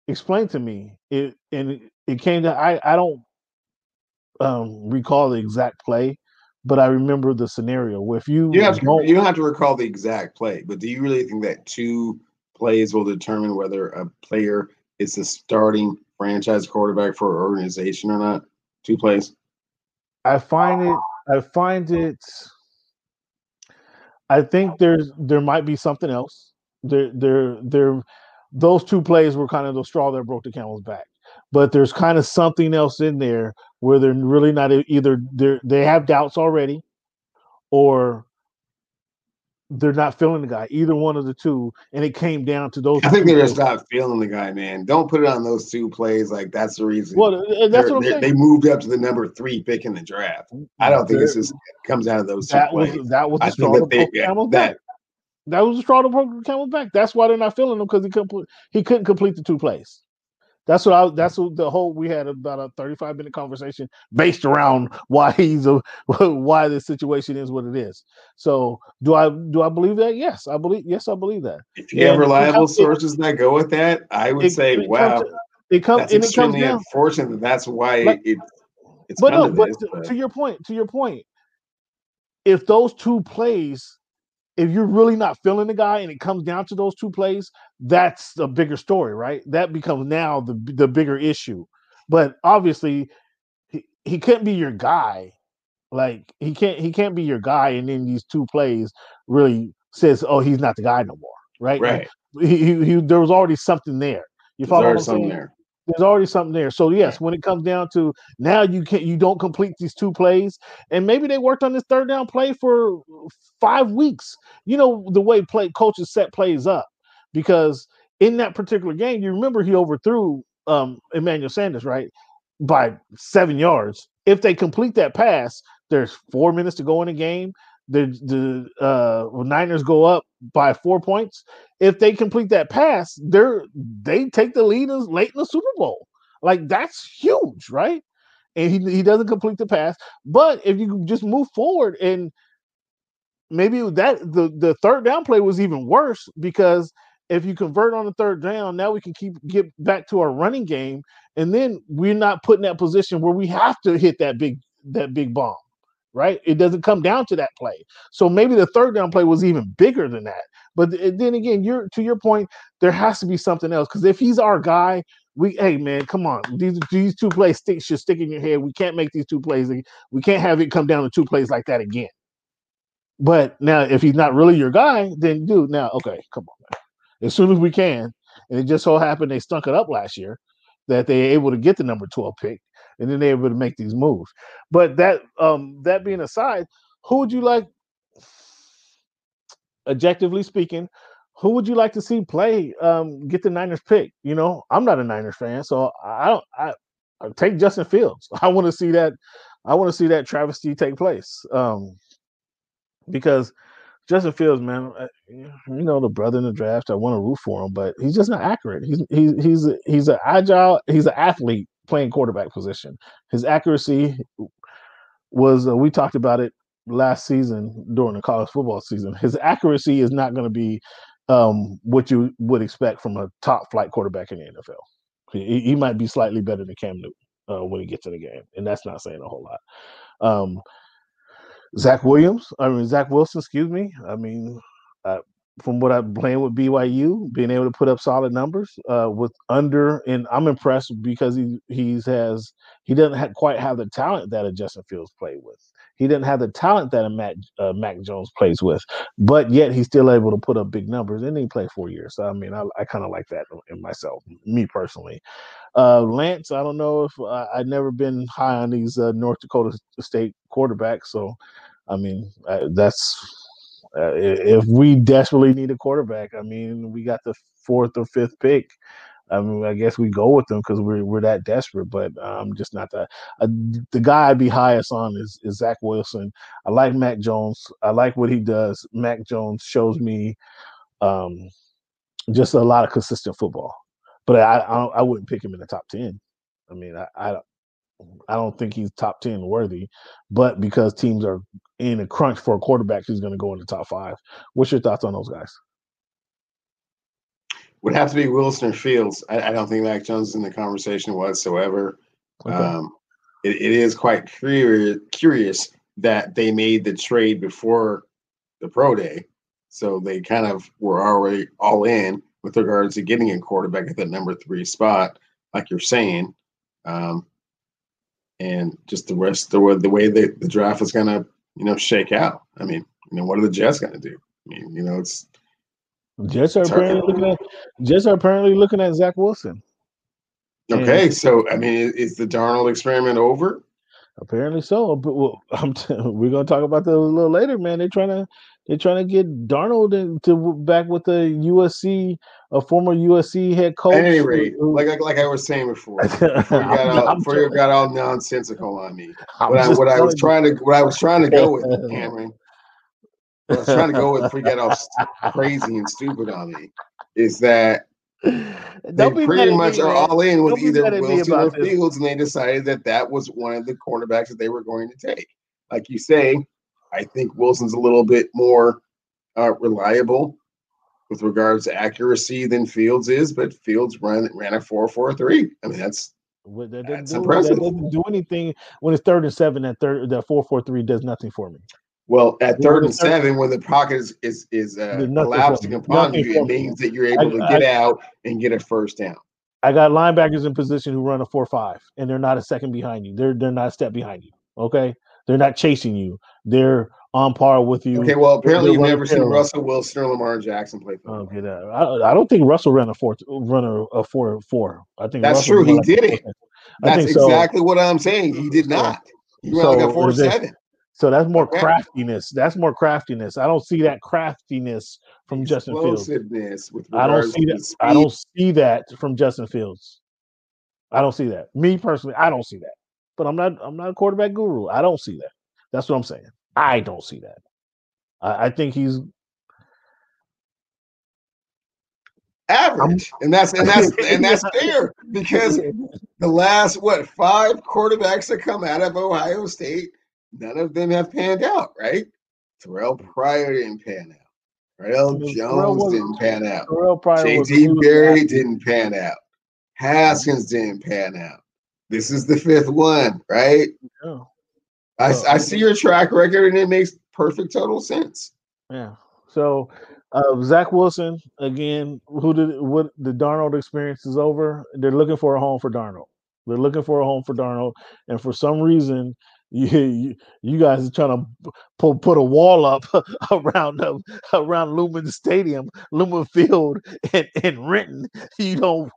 explained to me, it and it, it came to I I don't um, recall the exact play, but I remember the scenario. If you you have to, you don't have to recall the exact play, but do you really think that two plays will determine whether a player is the starting franchise quarterback for an organization or not? Two plays. I find it. I find it. I think there's there might be something else. There, there, there. Those two plays were kind of the straw that broke the camel's back but there's kind of something else in there where they're really not either they they have doubts already or they're not feeling the guy either one of the two and it came down to those i think they're just not feeling the guy man. Don't put it on those two plays like that's the reason. Well uh, uh, that's what I'm saying. they moved up to the number three pick in the draft. I don't think this is comes out of those that two was plays. that was the straw that, they, yeah, that, that was the straw that broke camel's back that's why they're not feeling him because he couldn't he couldn't complete the two plays that's what I. That's what the whole. We had about a thirty-five minute conversation based around why he's a why this situation is what it is. So do I do I believe that? Yes, I believe. Yes, I believe that. If you and have reliable sources it, that go with that, I would it, say, wow, comes, it comes. That's extremely it comes unfortunate that that's why like, it. It's but no, but, this, but to your point, to your point, if those two plays if you're really not feeling the guy and it comes down to those two plays, that's a bigger story, right? That becomes now the the bigger issue. But obviously, he, he can't be your guy. Like he can't he can't be your guy, and then these two plays really says, oh, he's not the guy no more, right? Right. He, he, he there was already something there. You follow what I'm saying? There there's already something there. So yes, when it comes down to now you can't you don't complete these two plays, and maybe they worked on this third down play for five weeks. You know the way play coaches set plays up because in that particular game, you remember he overthrew um, Emmanuel Sanders right by seven yards. If they complete that pass, there's four minutes to go in the game the the uh, Niners go up by four points. If they complete that pass, they're they take the lead late in the Super Bowl. Like that's huge, right? And he he doesn't complete the pass. But if you just move forward and maybe that the the third down play was even worse because if you convert on the third down, now we can keep get back to our running game, and then we're not put in that position where we have to hit that big that big bomb right? It doesn't come down to that play. So maybe the third down play was even bigger than that. But then again, you're to your point, there has to be something else. Because if he's our guy, we hey man, come on. These these two plays stick should stick in your head. We can't make these two plays. We can't have it come down to two plays like that again. But now if he's not really your guy, then dude, now okay, come on, man. As soon as we can, and it just so happened they stunk it up last year that they able to get the number 12 pick and then they're able to make these moves. But that um that being aside, who would you like, objectively speaking, who would you like to see play um get the Niners pick? You know, I'm not a Niners fan, so I don't I, I take Justin Fields. I want to see that I want to see that travesty take place. Um because Justin Fields, man, uh, you know the brother in the draft. I want to root for him, but he's just not accurate. He's he's he's a, he's an agile. He's an athlete playing quarterback position. His accuracy was uh, we talked about it last season during the college football season. His accuracy is not going to be um, what you would expect from a top flight quarterback in the NFL. He, he might be slightly better than Cam Newton uh, when he gets in the game, and that's not saying a whole lot. Um, Zach Williams, I mean Zach Wilson, excuse me. I mean, from what I'm playing with BYU, being able to put up solid numbers uh, with under, and I'm impressed because he he's has he doesn't have, quite have the talent that a Justin Fields played with. He didn't have the talent that a Mac uh, Mac Jones plays with, but yet he's still able to put up big numbers. And he played four years, so I mean, I, I kind of like that in myself, me personally. Uh, Lance, I don't know if I've never been high on these uh, North Dakota State quarterbacks, so I mean, that's uh, if we desperately need a quarterback. I mean, we got the fourth or fifth pick. I mean, I guess we go with them because we're we're that desperate. But I'm um, just not that. Uh, the guy I'd be highest on is, is Zach Wilson. I like Mac Jones. I like what he does. Mac Jones shows me um, just a lot of consistent football. But I, I I wouldn't pick him in the top ten. I mean, I, I I don't think he's top 10 worthy, but because teams are in a crunch for a quarterback, he's going to go in the top five. What's your thoughts on those guys? Would have to be Wilson or Fields. I, I don't think Mac Jones is in the conversation whatsoever. Okay. Um, it, it is quite curious, curious that they made the trade before the pro day. So they kind of were already all in with regards to getting a quarterback at the number three spot, like you're saying. Um, and just the rest the way the way the, the draft is gonna you know shake out. I mean, you know, what are the Jets gonna do? I mean, you know, it's Jets are apparently looking at Jets are apparently looking at Zach Wilson. Okay, and, so I mean, is, is the Darnold experiment over? Apparently so. But well, t- we're gonna talk about that a little later, man. They're trying to they're trying to get Darnold to back with the USC, a former USC head coach. At any rate, like like I was saying before, before you got, all, before you got all nonsensical on me. What I, what I was trying to what I was trying to go with, Cameron. What I was trying to go with before you got all crazy and stupid on me is that they pretty much are all in with Don't either Wilson or Fields, and they decided that that was one of the cornerbacks that they were going to take. Like you say, I think Wilson's a little bit more uh, reliable with regards to accuracy than Fields is, but Fields ran ran a four four three. I mean, that's well, that that's do, impressive. That doesn't do anything when it's third and seven. That third that four four three does nothing for me. Well, at third and seven, when the pocket is is, is uh, collapsing upon you, it means that you're able to get I, out and get a first down. I got linebackers in position who run a four five, and they're not a second behind you. They're they're not a step behind you. Okay, they're not chasing you. They're on par with you. Okay, well, apparently you've never seen Russell Wilson or Lamar Jackson play football. Oh, okay, that, I, I don't think Russell ran a four run a, four four. I think that's Russell true. He did it. That's exactly so. what I'm saying. He did not. He ran so like a four seven. So that's more craftiness. That's more craftiness. I don't see that craftiness from Justin Fields. I don't see that. I don't see that from Justin Fields. I don't see that. Me personally, I don't see that. But I'm not. I'm not a quarterback guru. I don't see that. That's what I'm saying. I don't see that. I, I think he's average, I'm, and that's and that's and that's fair because the last what five quarterbacks that come out of Ohio State none of them have panned out, right? Terrell Pryor didn't pan out. Terrell Jones didn't pan out. JT Barrett didn't pan out. Haskins didn't pan out. This is the fifth one, right? Yeah. I, I see your track record and it makes perfect total sense. Yeah. So uh, Zach Wilson again, who did what the Darnold experience is over. They're looking for a home for Darnold. They're looking for a home for Darnold, and for some reason, you you, you guys are trying to put put a wall up around uh, around Lumen Stadium, Lumen Field, and, and Renton. You know,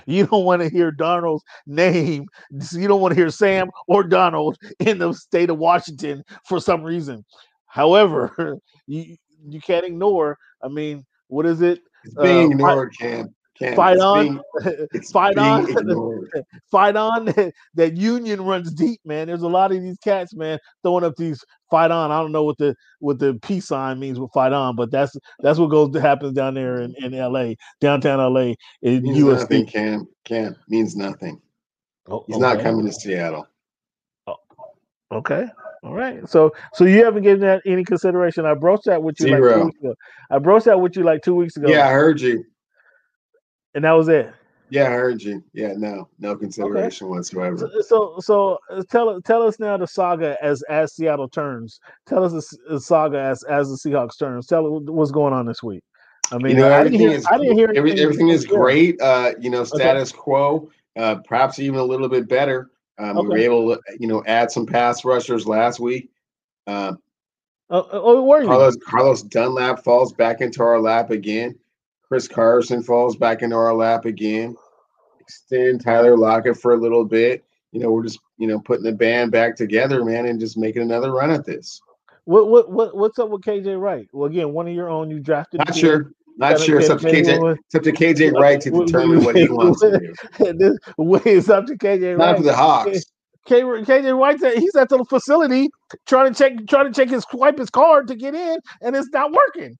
You don't want to hear Darnold's name. You don't want to hear Sam or Donald in the state of Washington for some reason. However, you you can't ignore. I mean, what is it? It's being uh, ignored, Cam. Fight on, being, fight on, fight on. That union runs deep, man. There's a lot of these cats, man, throwing up these fight on. I don't know what the what the peace sign means with fight on, but that's that's what goes happens down there in, in LA, downtown LA. In means USD. nothing, Cam. Cam means nothing. Oh, He's okay. not coming to Seattle. Oh, okay. All right. So so you haven't given that any consideration. I broached that with you Zero. like two weeks ago. I broached that with you like two weeks ago. Yeah, I heard you. And that was it. Yeah, I heard you. Yeah, no, no consideration okay. whatsoever. So, so, so uh, tell tell us now the saga as as Seattle turns. Tell us the, the saga as as the Seahawks turns. Tell us what's going on this week. I mean, you know, I, didn't hear, is, I didn't hear everything, everything is great. Uh, you know, status okay. quo. Uh, perhaps even a little bit better. Um, okay. We were able to, you know, add some pass rushers last week. Uh, oh, oh, where Carlos Carlos Dunlap falls back into our lap again. Chris Carson falls back into our lap again. Extend Tyler Lockett for a little bit. You know, we're just you know putting the band back together, man, and just making another run at this. What what what what's up with KJ Wright? Well, again, one of your own you drafted. Not sure. Not sure. It's up to KJ. It's up to KJ Wright to determine what he wants to do. it's up to KJ. Not for the Hawks. KJ Wright, he's at the facility trying to check, trying to check his swipe his card to get in, and it's not working.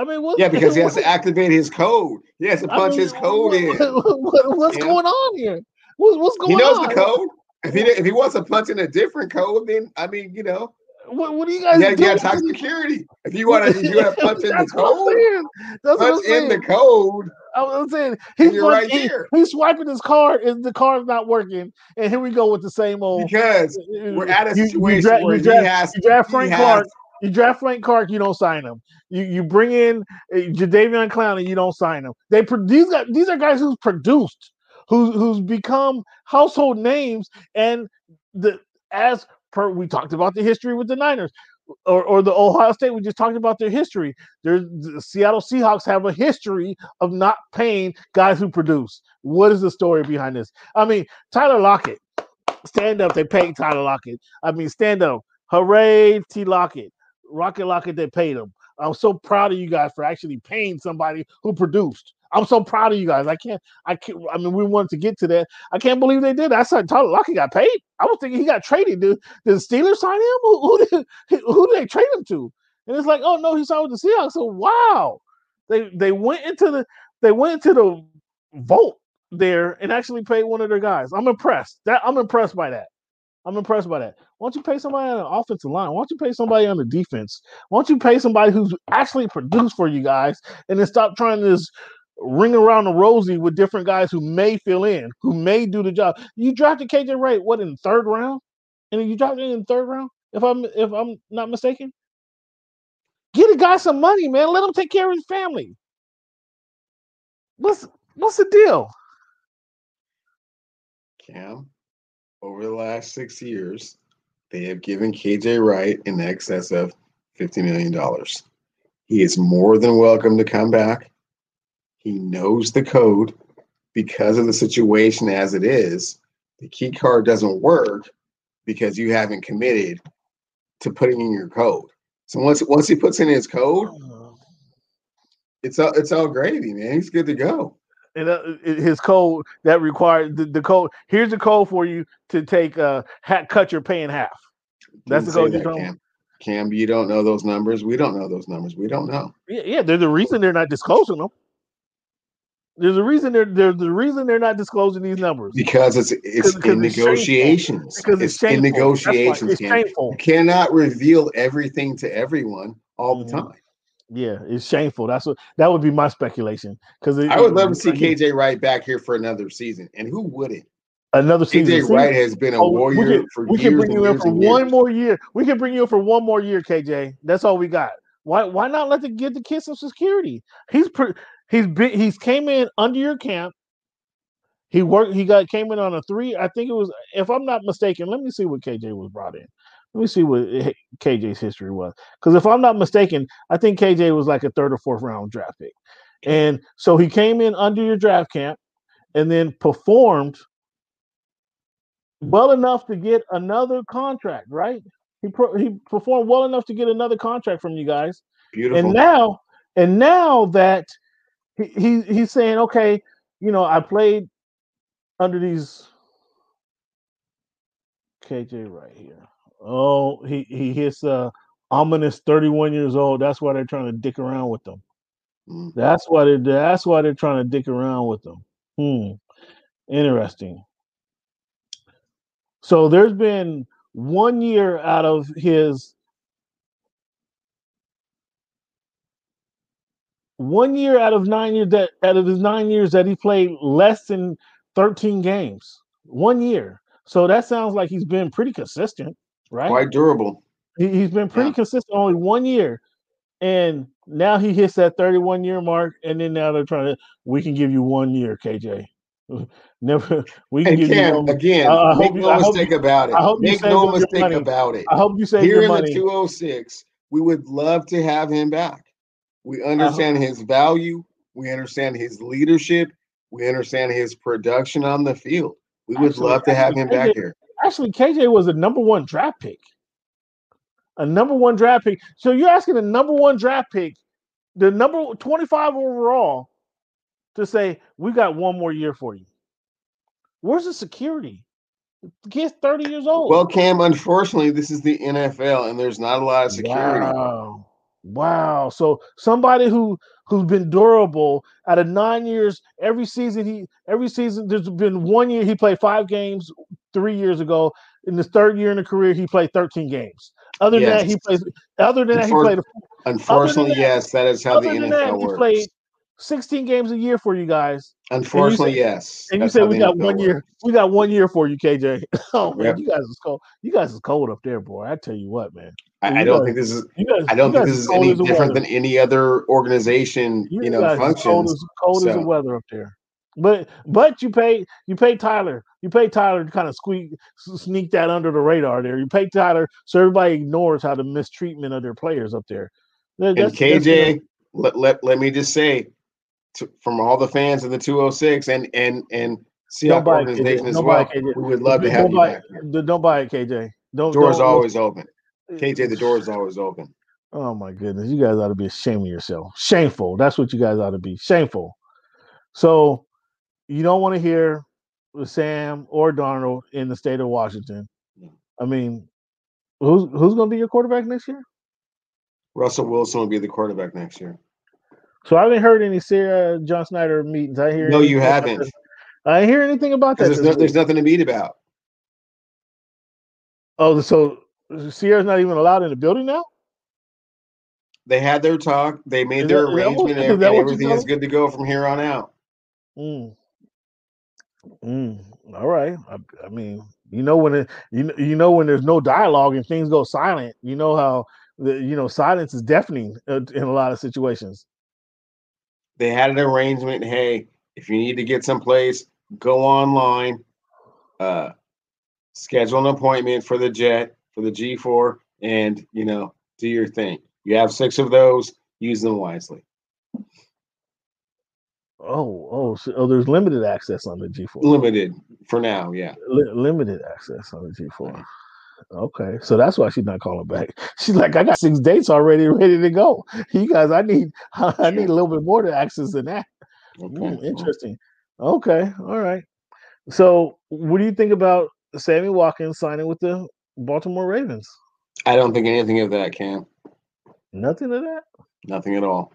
I mean, what, yeah, because he has to activate his code. He has to punch I mean, his code what, in. What, what's yeah. going on here? What's, what's going on? He knows on? the code. If he if he wants to punch in a different code, then I mean, you know. What, what do you guys? Yeah, you got talk security. If you want to, you want to punch in the code. That's punch in the code. I was saying he's right he, here. He's swiping his card, and the card's not working. And here we go with the same old. Because we're at a situation you, you dra- where you draft, he has. You draft Frank Clark. Has, you draft Frank Clark, you don't sign him. You you bring in uh, Jadeveon Clowney, you don't sign him. They these guys, these are guys who's produced, who's who's become household names, and the as per we talked about the history with the Niners. Or, or the Ohio State, we just talked about their history. There's the Seattle Seahawks have a history of not paying guys who produce. What is the story behind this? I mean, Tyler Lockett, stand up. They paid Tyler Lockett. I mean, stand up. Hooray, T. Lockett. Rocket Lockett, they paid him. I'm so proud of you guys for actually paying somebody who produced. I'm so proud of you guys. I can't, I can't, I mean, we wanted to get to that. I can't believe they did. I said Tyler Lockett got paid. I was thinking he got traded. Did, did the Steelers sign him? Who, who, did, who did they trade him to? And it's like, oh no, he signed with the Seahawks. So wow. They they went into the they went into the vault there and actually paid one of their guys. I'm impressed. That I'm impressed by that. I'm impressed by that. Why don't you pay somebody on the offensive line? Why don't you pay somebody on the defense? Why don't you pay somebody who's actually produced for you guys and then stop trying just ring around the rosy with different guys who may fill in, who may do the job. You drafted KJ Wright, what in third round? And you drafted in third round, if I'm if I'm not mistaken. Get a guy some money, man. Let him take care of his family. What's what's the deal? Cam, over the last six years, they have given KJ Wright in excess of $50 million. He is more than welcome to come back. He knows the code because of the situation as it is. The key card doesn't work because you haven't committed to putting in your code. So once once he puts in his code, uh-huh. it's all it's all gravy, man. He's good to go and uh, his code that required the, the, code. Here's the code for you to take uh hat, cut your pay in half. That's the code. That, you Cam. Cam, you don't know those numbers. We don't know those numbers. We don't know. Yeah, yeah. There's a reason they're not disclosing them. There's a reason they're there's the reason they're not disclosing these numbers because it's it's because in it's negotiations. Because it's, it's in negotiations. It's shameful. You cannot reveal everything to everyone all mm-hmm. the time. Yeah, it's shameful. That's what that would be my speculation. Because I would love to see KJ Wright back here for another season, and who wouldn't? Another season. KJ Wright has been a oh, warrior we can, for we can bring you in for one more year. We can bring you in for one more year, KJ. That's all we got. Why why not let the get the kid some security? He's pre, he's been he's came in under your camp. He worked. He got came in on a three. I think it was, if I'm not mistaken. Let me see what KJ was brought in. Let me see what eh, KJ's history was. Because if I'm not mistaken, I think KJ was like a third or fourth round draft pick. And so he came in under your draft camp. and then performed well enough to get another contract, right? He pro- he performed well enough to get another contract from you guys. Beautiful. And now, and now that he, he he's saying, okay, you know, I played under these KJ right here. Oh, he he hits uh ominous 31 years old. That's why they're trying to dick around with them. Mm. That's why they that's why they're trying to dick around with them. Hmm. Interesting. So there's been one year out of his one year out of nine years that out of his nine years that he played less than 13 games. One year. So that sounds like he's been pretty consistent, right? Quite durable. He, he's been pretty Yeah. consistent only one year. And now he hits that 31 year mark, and then now they're trying to we can give you one year, KJ. Never we can And give you Cam, one, again, I make hope you- no mistake you- about it. I hope you Make no mistake money. about it. I hope you save Here in money. the 206, we would love to have him back. We understand his value. We understand his leadership. We understand his production on the field. We would Absolutely. love to have him back here. Actually, KJ was a number one draft pick. A number one draft pick. So you're asking a number one draft pick, the number 25 overall, to say, we got one more year for you. Where's the security? The kid's 30 years old. Well, Cam, unfortunately, this is the NFL, and there's not a lot of security. Wow. Wow. So somebody who who's been durable out of nine years, every season he every season there's been one year he played five games three years ago. In his third year in the career, he played 13 games. Other than that, he Yes. plays other than that, he played Unfortunately, that- yes, that is how the than that, NFL he works. played 16 games a year for you guys. Unfortunately, yes. And you said we got NFL one year. We got one year for you, KJ. oh man, Yep. you guys is cold. You guys is cold up there, boy. I tell you what, man. I, I don't guys- think this is. You guys, I don't think this is any different weather. than any other organization, you, know, guys is Cold as, cold as the weather up there. But but you pay you pay Tyler. You pay Tyler to kind of squeak sneak that under the radar there. You pay Tyler so everybody ignores how the mistreatment of their players up there. That- And that's- that's, you know, KJ, let, let, let me just say, to, from all the fans of the 206 and and and Seahawks don't it, organization as well, KJ. we would love to Don't have you buy back here. Don't buy it, KJ. Don't Doors don't- always open. KJ, the door is always open. Oh my goodness, you guys ought to be ashamed of yourself. Shameful. That's what you guys ought to be. Shameful. So you don't want to hear Sam or Darnold in the state of Washington. I mean, who's who's going to be your quarterback next year? Russell Wilson will be the quarterback next year. So I haven't heard any Ciara John Schneider meetings. I hear No, you haven't. I didn't hear anything about that. There's, no, there's nothing to meet about. Oh, so Ciara's not even allowed in the building now? They had their talk. They made Is their that arrangement, is and what everything is good to go from here on out. Mm. Mm. All right. I, I mean, you know when it, you you know when there's no dialogue and things go silent. You know how the you know silence is deafening uh, in a lot of situations. They had an arrangement. Hey, if you need to get someplace, go online, uh, schedule an appointment for the jet for the G4, and you know do your thing. You have six of those. Use them wisely. Oh, oh, so, oh, there's limited access on the G4. Limited for now. Yeah. Li- limited access on the G4. Okay, so that's why she's not calling back. She's like, I got six dates already ready to go. You guys, I need, I need a little bit more to access than that. Okay. Mm, interesting. Okay, all right. So, what do you think about Sammy Watkins signing with the Baltimore Ravens? I don't think anything of that, Cam. Nothing of that. Nothing at all.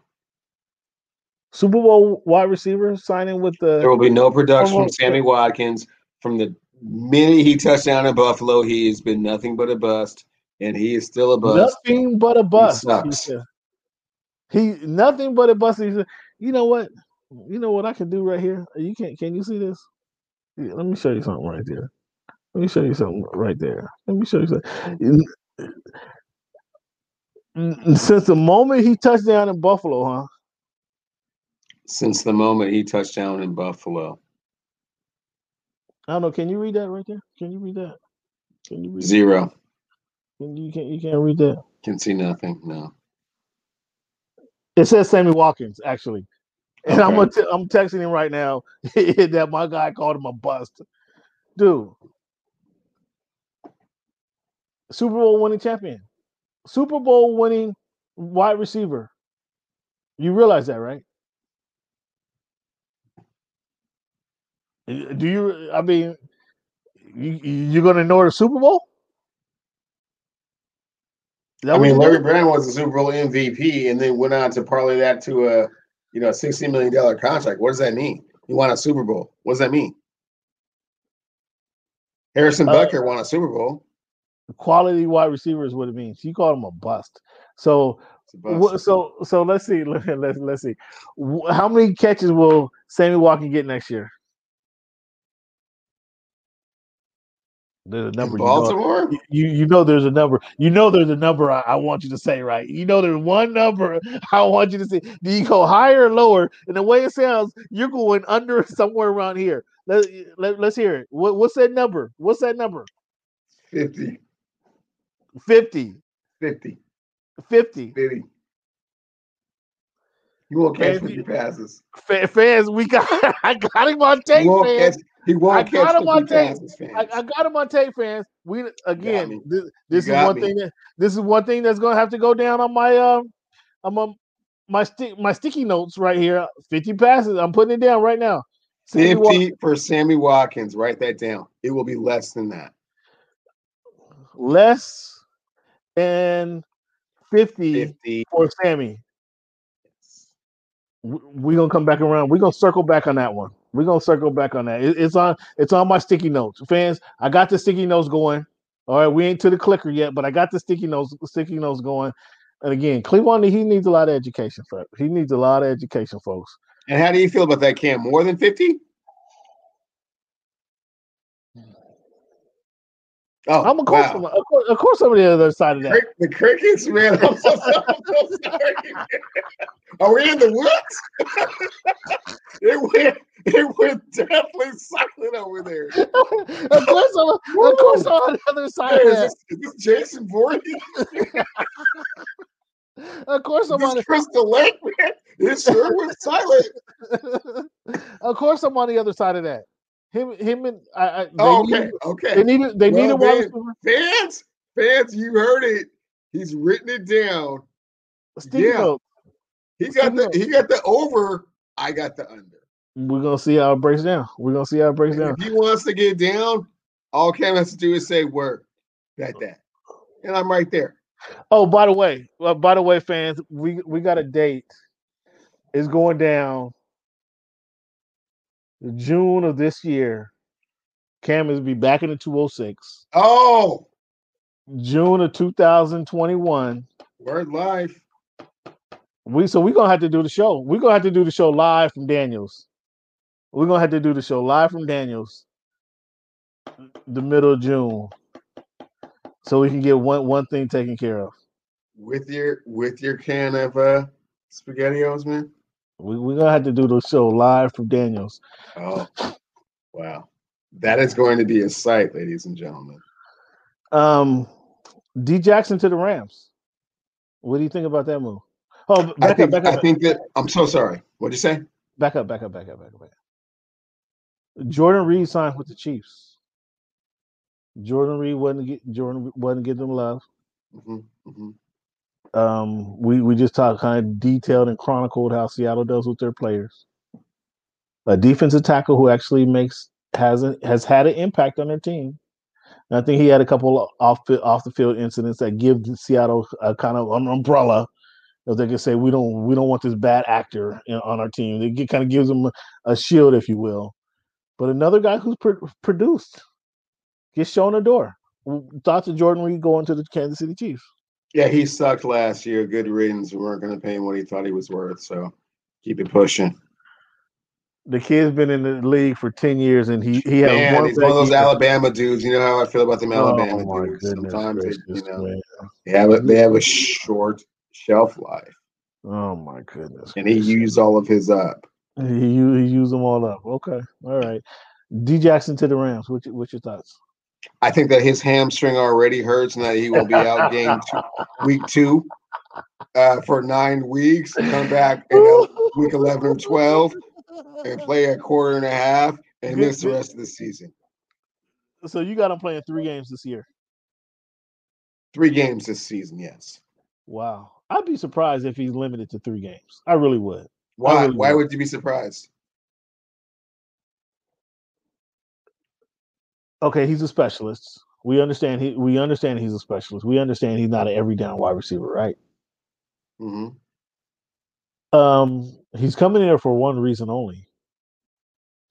Super Bowl wide receiver signing with the. There will be no production from Sammy Watkins. From the minute he touched down in Buffalo, he has been nothing but a bust, and he is still a bust. Nothing but a bust. He, sucks. he nothing but a bust. He said, "You know what? You know what I can do right here. You can't. Can you see this? Yeah, let me show you something right there. Let me show you something right there. Let me show you something. Since the moment he touched down in Buffalo, huh? Since the moment he touched down in Buffalo, I don't know. Can you read that right there? Can you read that? Can you read? zero. Can you can't you can't read that? Can see nothing. No. It says Sammy Watkins actually. and I'm gonna t- I'm texting him right now that my guy called him a bust, dude. Super Bowl winning champion, Super Bowl winning wide receiver. You realize that, right? Do you? I mean, you you're gonna ignore the Super Bowl? I mean, Larry Brown was the Super Bowl MVP, and then went on to parlay that to a you know a sixty million dollar contract. What does that mean? He won a Super Bowl. What does that mean? Harrison Butker uh, won a Super Bowl. Quality wide receiver is what it means. You called him a bust. So, so, so let's see. Let's let's see. How many catches will Sammy Watkins get next year? There's a number. In Baltimore. You know, you, you know there's a number. You know there's a number. I, I, want you to say right. You know there's one number I want you to say. Do you go higher or lower? And the way it sounds, you're going under somewhere around here. Let, let let's hear it. What, what's that number? What's that number? Fifty. Fifty. Fifty. Fifty. Fifty. You won't catch fifty passes. Fans, we got. I got him on tape. Fans. Catch, he won't I got him on tape. I, I, got him on tape, fans. We again, this, this is one me. thing that this is one thing that's gonna have to go down on my um, I'm on my stick my sticky notes right here. Fifty passes. I'm putting it down right now. Sammy 50 for Sammy Watkins. Write that down. It will be less than that. Less than 50, 50. for Sammy. We're gonna come back around. We're gonna circle back on that one. We're gonna circle back on that. It, it's on it's on my sticky notes. Fans, I got the sticky notes going. All right, we ain't to the clicker yet, but I got the sticky notes sticky notes going. And again, Cleveland, he needs a lot of education, for he needs a lot of education, folks. And how do you feel about that, Cam? More than 50? Oh, I'm of course, wow. of course, of course, I'm on the other side of that. The crickets, man. I'm so, I'm so sorry. Are we in the woods? it went, it went definitely silent over there. of course, I'm, of course, I'm on the other side hey, of that. Is this, is this Jason Voorhees? of course, I'm on the Crystal Lake, man. It sure was silent. of course, I'm on the other side of that. Him, him, and I. I oh, okay, needed, okay. They needed. They well, needed one. Fans, fans, you heard it. He's written it down. Steve yeah, he got the he got the over. I got the under. We're gonna see how it breaks down. We're gonna see how it breaks and down. If he wants to get down, all Cam has to do is say word. Got that, and I'm right there. Oh, by the way, uh, by the way, fans, we we got a date. It's going down June of this year, Cam is be back in the 206. Oh, June of 2021. Word life. We so we're gonna have to do the show. We're gonna have to do the show live from Daniels. We're gonna have to do the show live from Daniels the middle of June. So we can get one one thing taken care of. With your with your can of uh spaghettios, man. We, we're gonna have to do the show live from Daniels. Oh, wow, that is going to be a sight, ladies and gentlemen. Um, D Jackson to the Rams. What do you think about that move? Oh, back I think, up, back up. I think that I'm so sorry. What'd you say? Back up, back up, back up, back up, back up. Jarran Reed signed with the Chiefs. Jarran Reed wasn't get Jarran wasn't getting them love. Mm-hmm, mm-hmm. Um, we we just talked kind of detailed and chronicled how Seattle does with their players. A defensive tackle who actually makes has a, has had an impact on their team. And I think he had a couple off off the field incidents that give Seattle a kind of an umbrella. If they can say we don't we don't want this bad actor in, on our team, it kind of gives them a, a, shield, if you will. But another guy who's pr- produced gets shown a door. Thoughts of Jarran Reed going to the Kansas City Chiefs? Yeah, he sucked last year. Good riddance. We weren't going to pay him what he thought he was worth. So keep it pushing. The kid's been in the league for ten years, and he he has man, one. He's one of those Alabama dudes. You know how I feel about them Alabama oh, dudes. Sometimes gracious, they, you know they have a they have a short shelf life. Oh my goodness! And he used all of his up. He he used them all up. Okay, all right. D Jackson to the Rams. What what's your thoughts? I think that his hamstring already hurts and that he will be out game two, week two uh, for nine weeks. Come back and week 11 or 12 and play a quarter and a half and miss the rest of the season. So you got him playing three games this year. Three games this season, yes. Wow. I'd be surprised if he's limited to three games. I really would. Why? really Why would. would you be surprised? Okay, he's a specialist. We understand he we understand he's a specialist. We understand he's not an every down wide receiver, right? Mm-hmm. Um, he's coming in there for one reason only.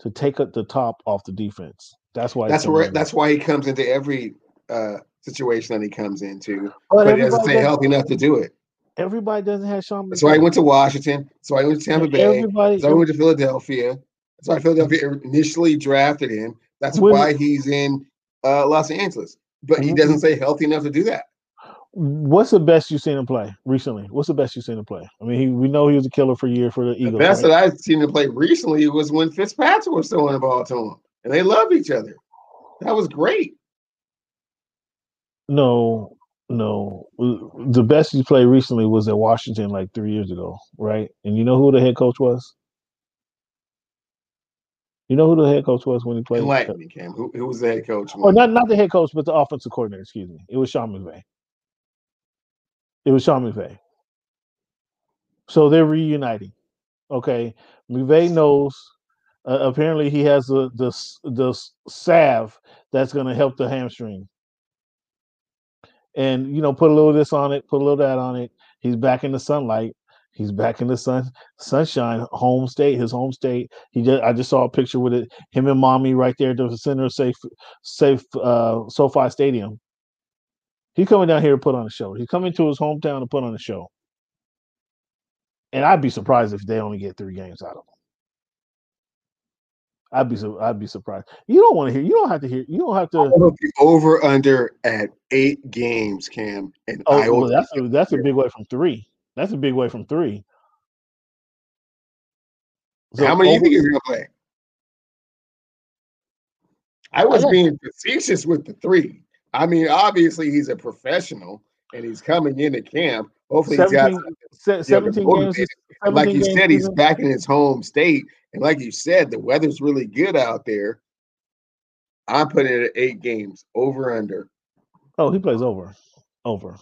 To take up the top off the defense. That's why That's where. in. That's why he comes into every uh, situation that he comes into, but, but he doesn't stay healthy enough to do it. everybody doesn't have Sean That's why he went to Washington. That's why he went to Tampa Bay. Everybody, That's why he went to Philadelphia. That's why Philadelphia initially drafted him. That's When- why he's in uh, Los Angeles. But he Mhm. doesn't say healthy enough to do that. what's the best you've seen him play recently? What's the best you've seen him play? I mean, he, we know he was a killer for a year for the Eagles. The best right? that I've seen him play recently was when Fitzpatrick was throwing the ball to him, and they love each other. That was great. No, no. The best he played recently was at Washington like three years ago, right? And you know who the head coach was? You know who the head coach was when he played? Enlighten me, Cam. Who, who was the head coach? Or not not the head coach, but the offensive coordinator. Excuse me. It was Sean McVay. It was Sean McVay. So they're reuniting. Okay, McVay knows. Uh, apparently, he has the the the salve that's going to help the hamstring. And you know, put a little of this on it, put a little of that on it. He's back in the sunlight. He's back in the sun, sunshine, home state, his home state. He just, I just saw a picture with it, him and mommy right there at the center of safe, safe, uh, SoFi Stadium. He's coming down here to put on a show. He's coming to his hometown to put on a show. And I'd be surprised if they only get three games out of him. I'd be, I'd be surprised. You don't want to hear. You don't have to hear. You don't have to. I will be over under at eight games, Cam, and Oh, well, that's a that's a big way from three. That's a big way from three. So how many do you think he's to play? I was got- being facetious with the three. I mean, obviously he's a professional and he's coming into camp. Hopefully he's got 17, se- yeah, 17 games. Like you games said, he's season. back in his home state. And like you said, the weather's really good out there. I'm putting it at eight games. Over under. Oh, he plays over, over,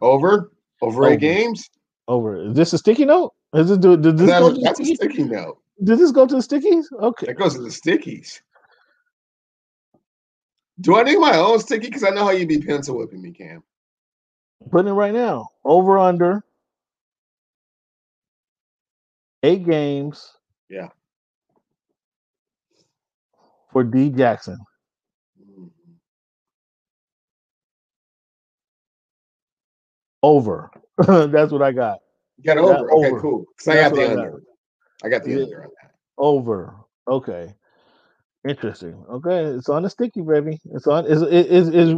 Over? Over Over. eight games? over. Is this a sticky note? Is this do, did this That's, go a, to the that's a sticky? sticky note. Did this go to the stickies? Okay. That goes to the stickies. Do I need my own sticky? Because I know how you be pencil whipping me, Cam. Putting it right now. Over under. Eight games. Yeah. For D Jackson. Over. That's what I got. You got over. Okay, over. cool. Because I got the I got. under. I got the Yeah. under on that. Over. Okay. Interesting. Okay, it's on the sticky, baby. It's on. Is is is.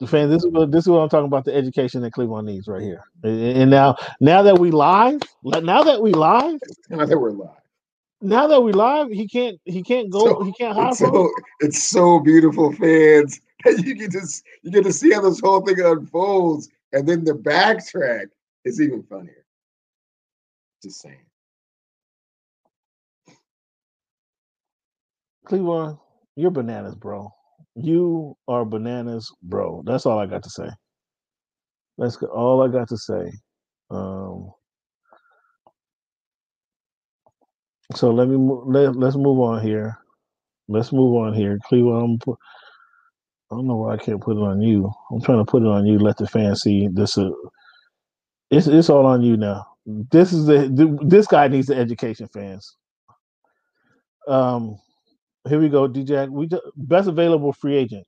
The fan. This is what this is what I'm talking about. The education that Cleveland needs right here. And and now, now that we live, now that we live, Now that we're live. Now that we live, he can't. He can't go. So- he can't hide It's so it's so beautiful, fans. You get to you get to see how this whole thing unfolds, and then the backtrack is even funnier. Just saying. Cleveland, you're bananas, bro. You are bananas, bro. That's all I got to say. That's all I got to say. Um, so let me let, let's move on here. Let's move on here. Cleveland, I'm I don't know why I can't put it on you. I'm trying to put it on you. Let the fans see this. Uh, it's it's all on you now. This is the, this guy needs the education, fans. Um, here we go, DJ. We just, best available free agent.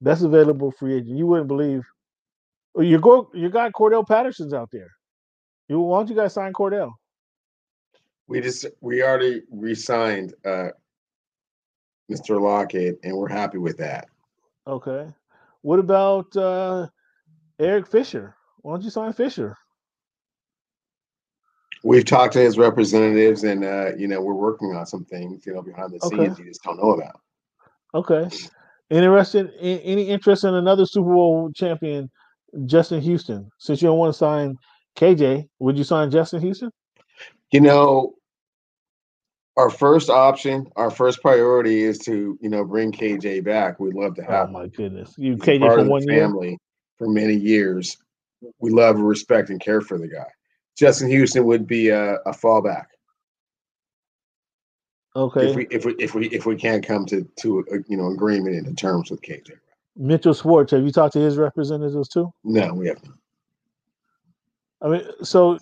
Best available free agent. You wouldn't believe. Your go, your guy Cordarrelle Patterson's out there. You why don't you guys sign Cordarrelle? We just we already re-signed uh Mr. Lockett, and we're happy with that. Okay. What about uh Eric Fisher? Why don't you sign Fisher? We've talked to his representatives, and uh, you know we're working on some things, you know, behind the Okay. scenes you just don't know about. Okay. Interested? Any interest in another Super Bowl champion, Justin Houston? Since you don't want to sign KJ, would you sign Justin Houston? You know, our first option, our first priority is to you know bring KJ back. We'd love to oh have. Oh my goodness, you He's KJ for one year. family for many years. We love, respect, and care for the guy. Justin Houston would be a, a fallback Okay, if we if we if we if we can't come to to a, you know agreement into terms with KJ. Mitchell Schwartz. Have you talked to his representatives too? No, we have not. I mean, so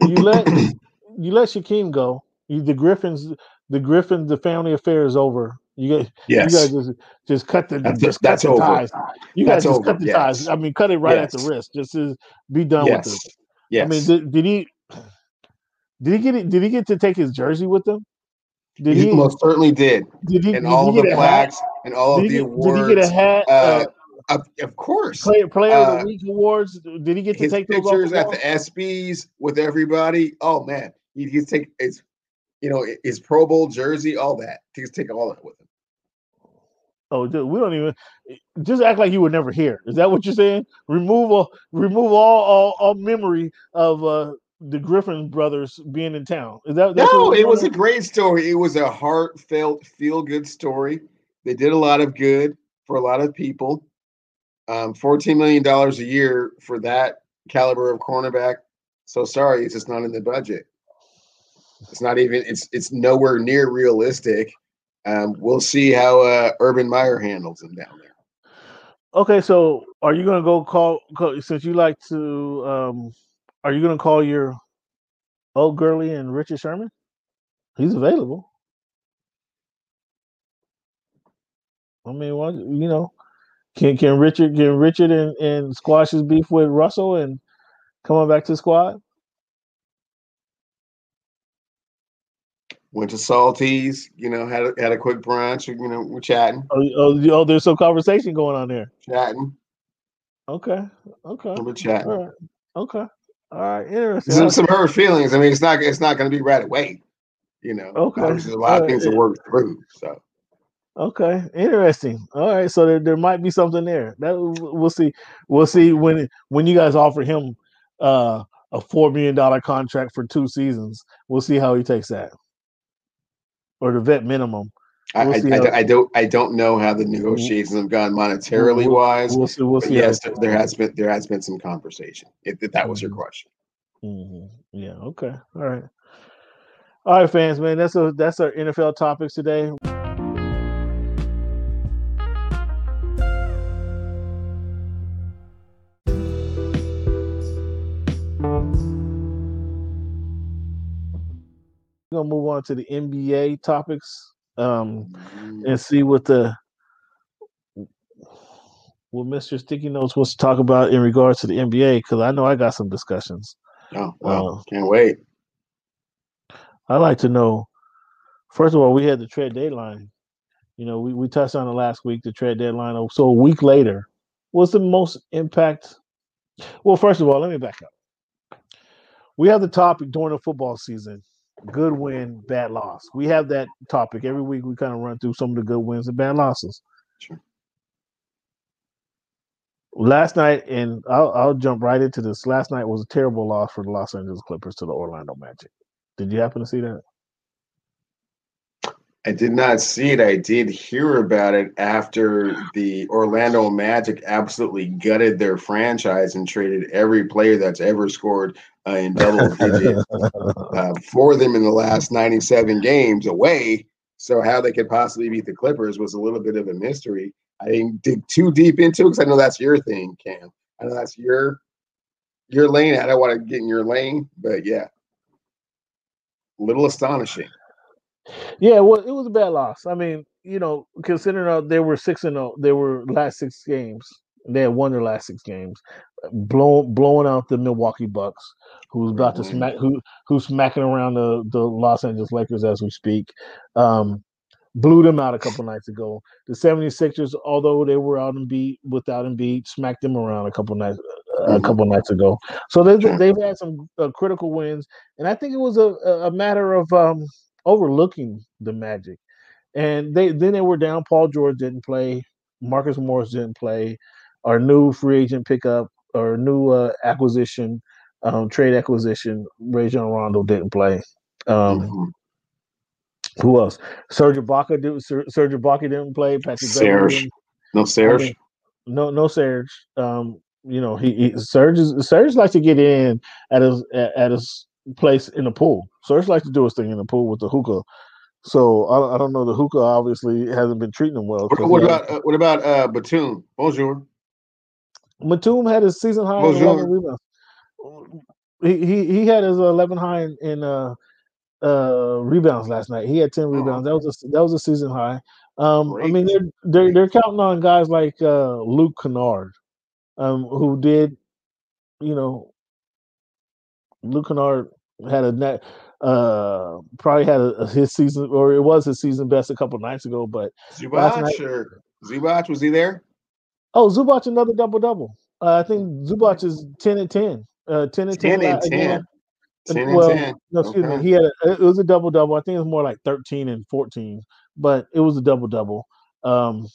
you let you let Shaquem go. You, the Griffins, the Griffins, the family affair is over. You got Yes, you guys just just cut the That's- just that's cut the over. ties. You guys That's just over, cut the yes. ties. I mean, cut it right at the wrist. Just to be done with it. yes. I mean, did, did he did he get it? Did he get to take his jersey with him? Did he, he? most certainly did, Did he? and all he the plaques and all Did of he, the awards. did he get a hat? Uh, uh, of, of course, player player of uh, the week awards. Did he get to take those pictures the at the ESPYS with everybody. Oh man, he can take his, you know, his Pro Bowl jersey, all that. He can take all that with him. Oh, dude, we don't even just act like you were never here. Is that what you're saying? Remove all, remove all, all, all memory of uh, the Griffin brothers being in town. Is that no, it was a great story. It was a heartfelt, feel good story. They did a lot of good for a lot of people. Um, $14 million a year for that caliber of cornerback. So sorry, it's just not in the budget. It's not even, it's it's nowhere near realistic. Um, we'll see how uh, Urban Meyer handles him down there. Okay, so are you gonna go call, call since you like to? um Are you gonna call your old Gurley and Richard Sherman? He's available. I mean, why, you know, can can Richard can Richard and, and squash his beef with Russell and come on back to the squad? Went to Salties, you know, had a, had a quick brunch. You know, we're chatting, Oh, oh, oh, there's some conversation going on there. chatting, Okay, okay, we're chatting. all right, okay, all right, interesting. Some some hurt feelings. I mean, it's not it's not going to be right away. You know, Okay. there's a lot of Alright. things to work through. So Okay, interesting. All right, so there, there might be something there. That we'll see. We'll see when when you guys offer him uh, a four million dollar contract for two seasons. We'll see how he takes that, or the vet minimum. I, We'll I, I, I don't I don't know how the negotiations have gone monetarily We'll- wise. We'll see. We'll see. yes, there, there has been there has been some conversation. If, if that was your Mhm. question. hmm Yeah. Okay. All right. All right, fans, man. That's a that's our NFL topics today. Gonna move on to the NBA topics um, and see what the what Mr. Sticky Notes wants to talk about in regards to the NBA because I know I got some discussions. Oh well, Uh, can't wait. I'd like to know, first of all, we had the trade deadline. You know, we, we touched on it last week, the trade deadline. So a week later, what's the most impact? Well, first of all, let me back up. We have the topic during the football season good win, bad loss. We have that topic every week. We kind of run through some of the good wins and bad losses. Sure. Last night, and I'll, I'll jump right into this. Last night was a terrible loss for the Los Angeles Clippers to the Orlando Magic. Did you happen to see that? I did not see it. I did hear about it after the Orlando Magic absolutely gutted their franchise and traded every player that's ever scored uh, in double digits uh, for them in the last 97 games away. So how they could possibly beat the Clippers was a little bit of a mystery. I didn't dig too deep into it because I know that's your thing, Cam. I know that's your your lane. I don't want to get in your lane, but yeah, a little astonishing. Yeah, well, it was a bad loss. I mean, you know, considering uh, they were six and zero, they were last six games. They had won their last six games, blowing blowing out the Milwaukee Bucks, who's about to Mhm. smack who who's smacking around the the Los Angeles Lakers as we speak. Um, blew them out a couple nights ago. The 76ers, although they were out and beat without Embiid, smacked them around a couple nights a Mhm. couple nights ago. So they Sure. they've had some uh, critical wins, and I think it was a a a matter of um overlooking the Magic. And they then they were down. Paul George didn't play. Marcus Morris didn't play. Our new free agent pickup, our new uh, acquisition, um, trade acquisition. Rajon Rondo didn't play. Um, Mhm. Who else? Serge Ibaka did. Serge Ibaka didn't play. Patrick Serge. No Serge. no, no Serge. Um, you know, he, he Serge is Serge likes to get in at his at, at his place in the pool. Serge likes to do his thing in the pool with the hookah. So I, I don't know. The hookah obviously hasn't been treating him well. What, what about uh, what about uh, Batum? Bonjour. Batum had his season high in Bonjour. 11 rebounds. He, he he had his 11 high in, in uh uh rebounds last night. He had 10 rebounds. That was a, that was a season high. Um, I mean they're, they're they're counting on guys like uh Luke Kennard, um, who did, you know, Luke Kennard had a net uh probably had a, a- his season or it was his season best a couple nights ago, but last night- Zubac or Zubac was he there? oh Zubac another double double. Uh, I think Zubac is 10 and 10. Uh 10 and 10. 10 and again, 10. 10 and well, 10. No, excuse me. He had a, it was a double double. I think it was more like 13 and 14, but it was a double double. Um,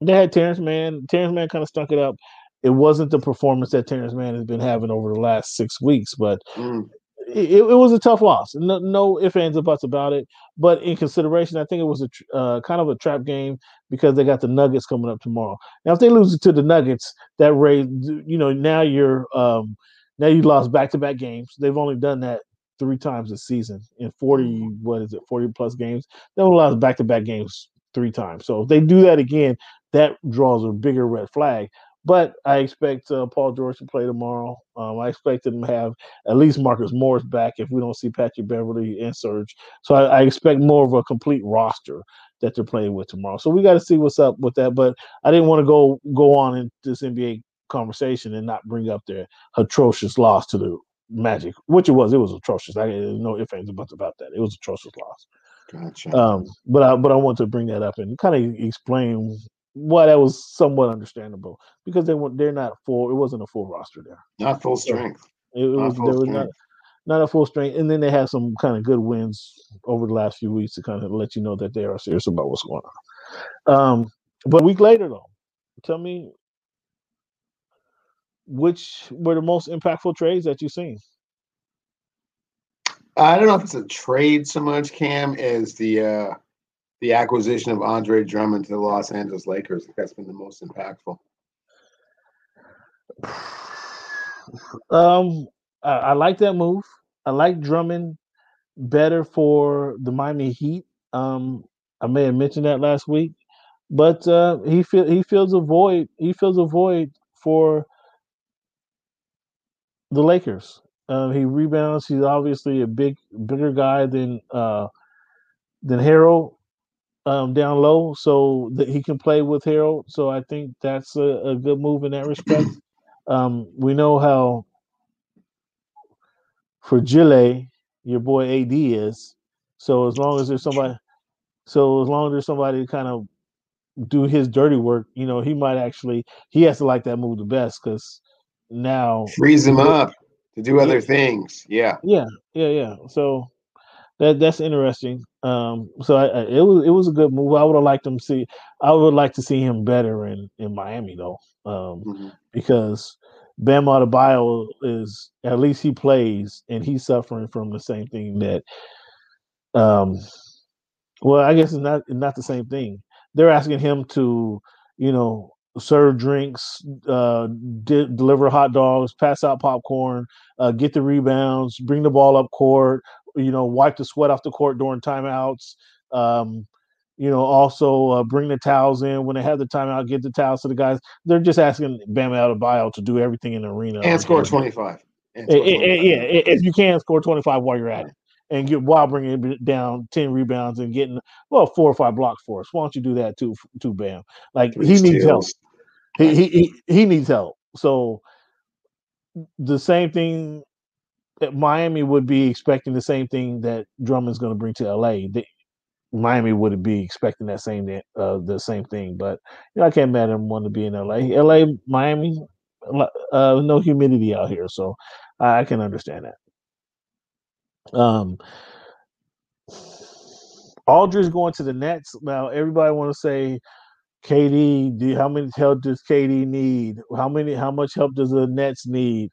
they had Terrence Mann. Terrence Mann kind of stuck it up. It wasn't the performance that Terrence Mann has been having over the last six weeks, but Mm. it, it was a tough loss. No, no ifs, ands, or buts about it. But in consideration, I think it was a tr- uh, kind of a trap game because they got the Nuggets coming up tomorrow. Now, if they lose it to the Nuggets, that raised, you know, now you're um, now you lost back to back games. They've only done that three times this season in 40, what is it, 40 plus games. They only lost back to back games three times. So if they do that again, that draws a bigger red flag. But I expect uh, Paul George to play tomorrow. Um, I expect them to have at least Marcus Morris back if we don't see Patrick Beverley and Serge. So I, I expect more of a complete roster that they're playing with tomorrow. So we got to see what's up with that. But I didn't want to go go on in this NBA conversation and not bring up their atrocious loss to the Magic, which it was. It was atrocious. I no ifs ands or buts about that. It was atrocious loss. Gotcha. Um, but I but I want to bring that up and kind of explain why that was somewhat understandable because they were they're not full. It wasn't a full roster there. Not full strength. It, it Not was full there was not not a full strength, and then they had some kind of good wins over the last few weeks to kind of let you know that they are serious about what's going on. Um, but a week later, though, tell me which were the most impactful trades that you've seen. I don't know if it's a trade so much, Cam, as the uh, the acquisition of Andre Drummond to the Los Angeles Lakers. That's been the most impactful. Um, I, I like that move. I like Drummond better for the Miami Heat. Um, I may have mentioned that last week, but uh, he feel he feels a void. He feels a void for the Lakers. Um, he rebounds. He's obviously a big, bigger guy than uh, than Harrell um, down low, so that he can play with Harrell. So I think that's a, a good move in that respect. Um, we know how for fragile your boy AD is. So as long as there's somebody, so as long as there's somebody to kind of do his dirty work, you know, he might actually he has to like that move the best because now Frees him up to do other Yeah. things. Yeah. yeah, yeah, yeah. So that that's interesting. Um, so I, I, it was it was a good move. I would have liked him to see. I would like to see him better in in Miami though, um, Mhm. because Bam Adebayo is at least he plays and he's suffering from the same thing that. Um, well, I guess it's not not the same thing. They're asking him to, you know, serve drinks, uh, de- deliver hot dogs, pass out popcorn, uh, get the rebounds, bring the ball up court, you know, wipe the sweat off the court during timeouts. Um, you know, also uh, bring the towels in when they have the timeout. Get the towels to the guys. They're just asking Bam Adebayo to do everything in the arena And score 25. Score eh, 25. yeah, if you can score 25 while you're at it and get while bringing it down 10 rebounds and getting well four or five blocks for us. Why don't you do that too, too Bam? Like he needs help. He, he he he needs help. So the same thing that Miami would be expecting the same thing that Drummond's going to bring to LA. Miami would be expecting that same uh, the same thing, but you know, I can't imagine wanting to be in LA. LA, Miami, uh, no humidity out here, so I, I can understand that. Um, Aldridge going to the Nets. Now everybody want to say KD. Do, how many help does KD need? How many? How much help does the Nets need?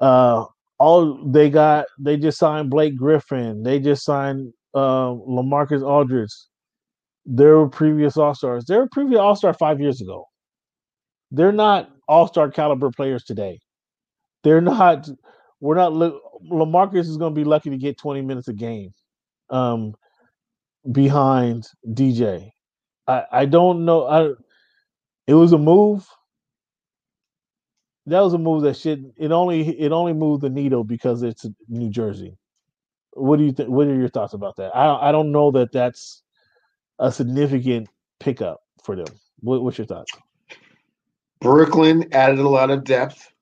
Uh, all they got, they just signed Blake Griffin. They just signed uh, Lamarcus Aldridge. They were previous All Stars. They were previous All Star five years ago. They're not All Star caliber players today. They're not. We're not. Lamarcus is going to be lucky to get twenty minutes a game, um, behind DJ. I I don't know. I it was a move. That was a move that should it only it only moved the needle because it's New Jersey. What do you think? What are your thoughts about that? I I don't know that that's a significant pickup for them. What, what's your thoughts? Brooklyn added a lot of depth.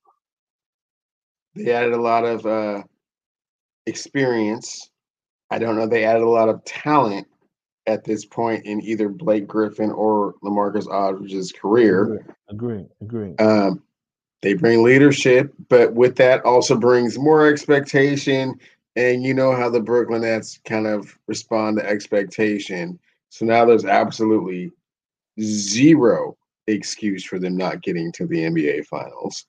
They added a lot of uh, experience. I don't know. They added a lot of talent at this point in either Blake Griffin or Lamarcus Aldridge's career. Agree, agree. Um, they bring leadership, but with that also brings more expectation. And you know how the Brooklyn Nets kind of respond to expectation. So now there's absolutely zero excuse for them not getting to the NBA Finals.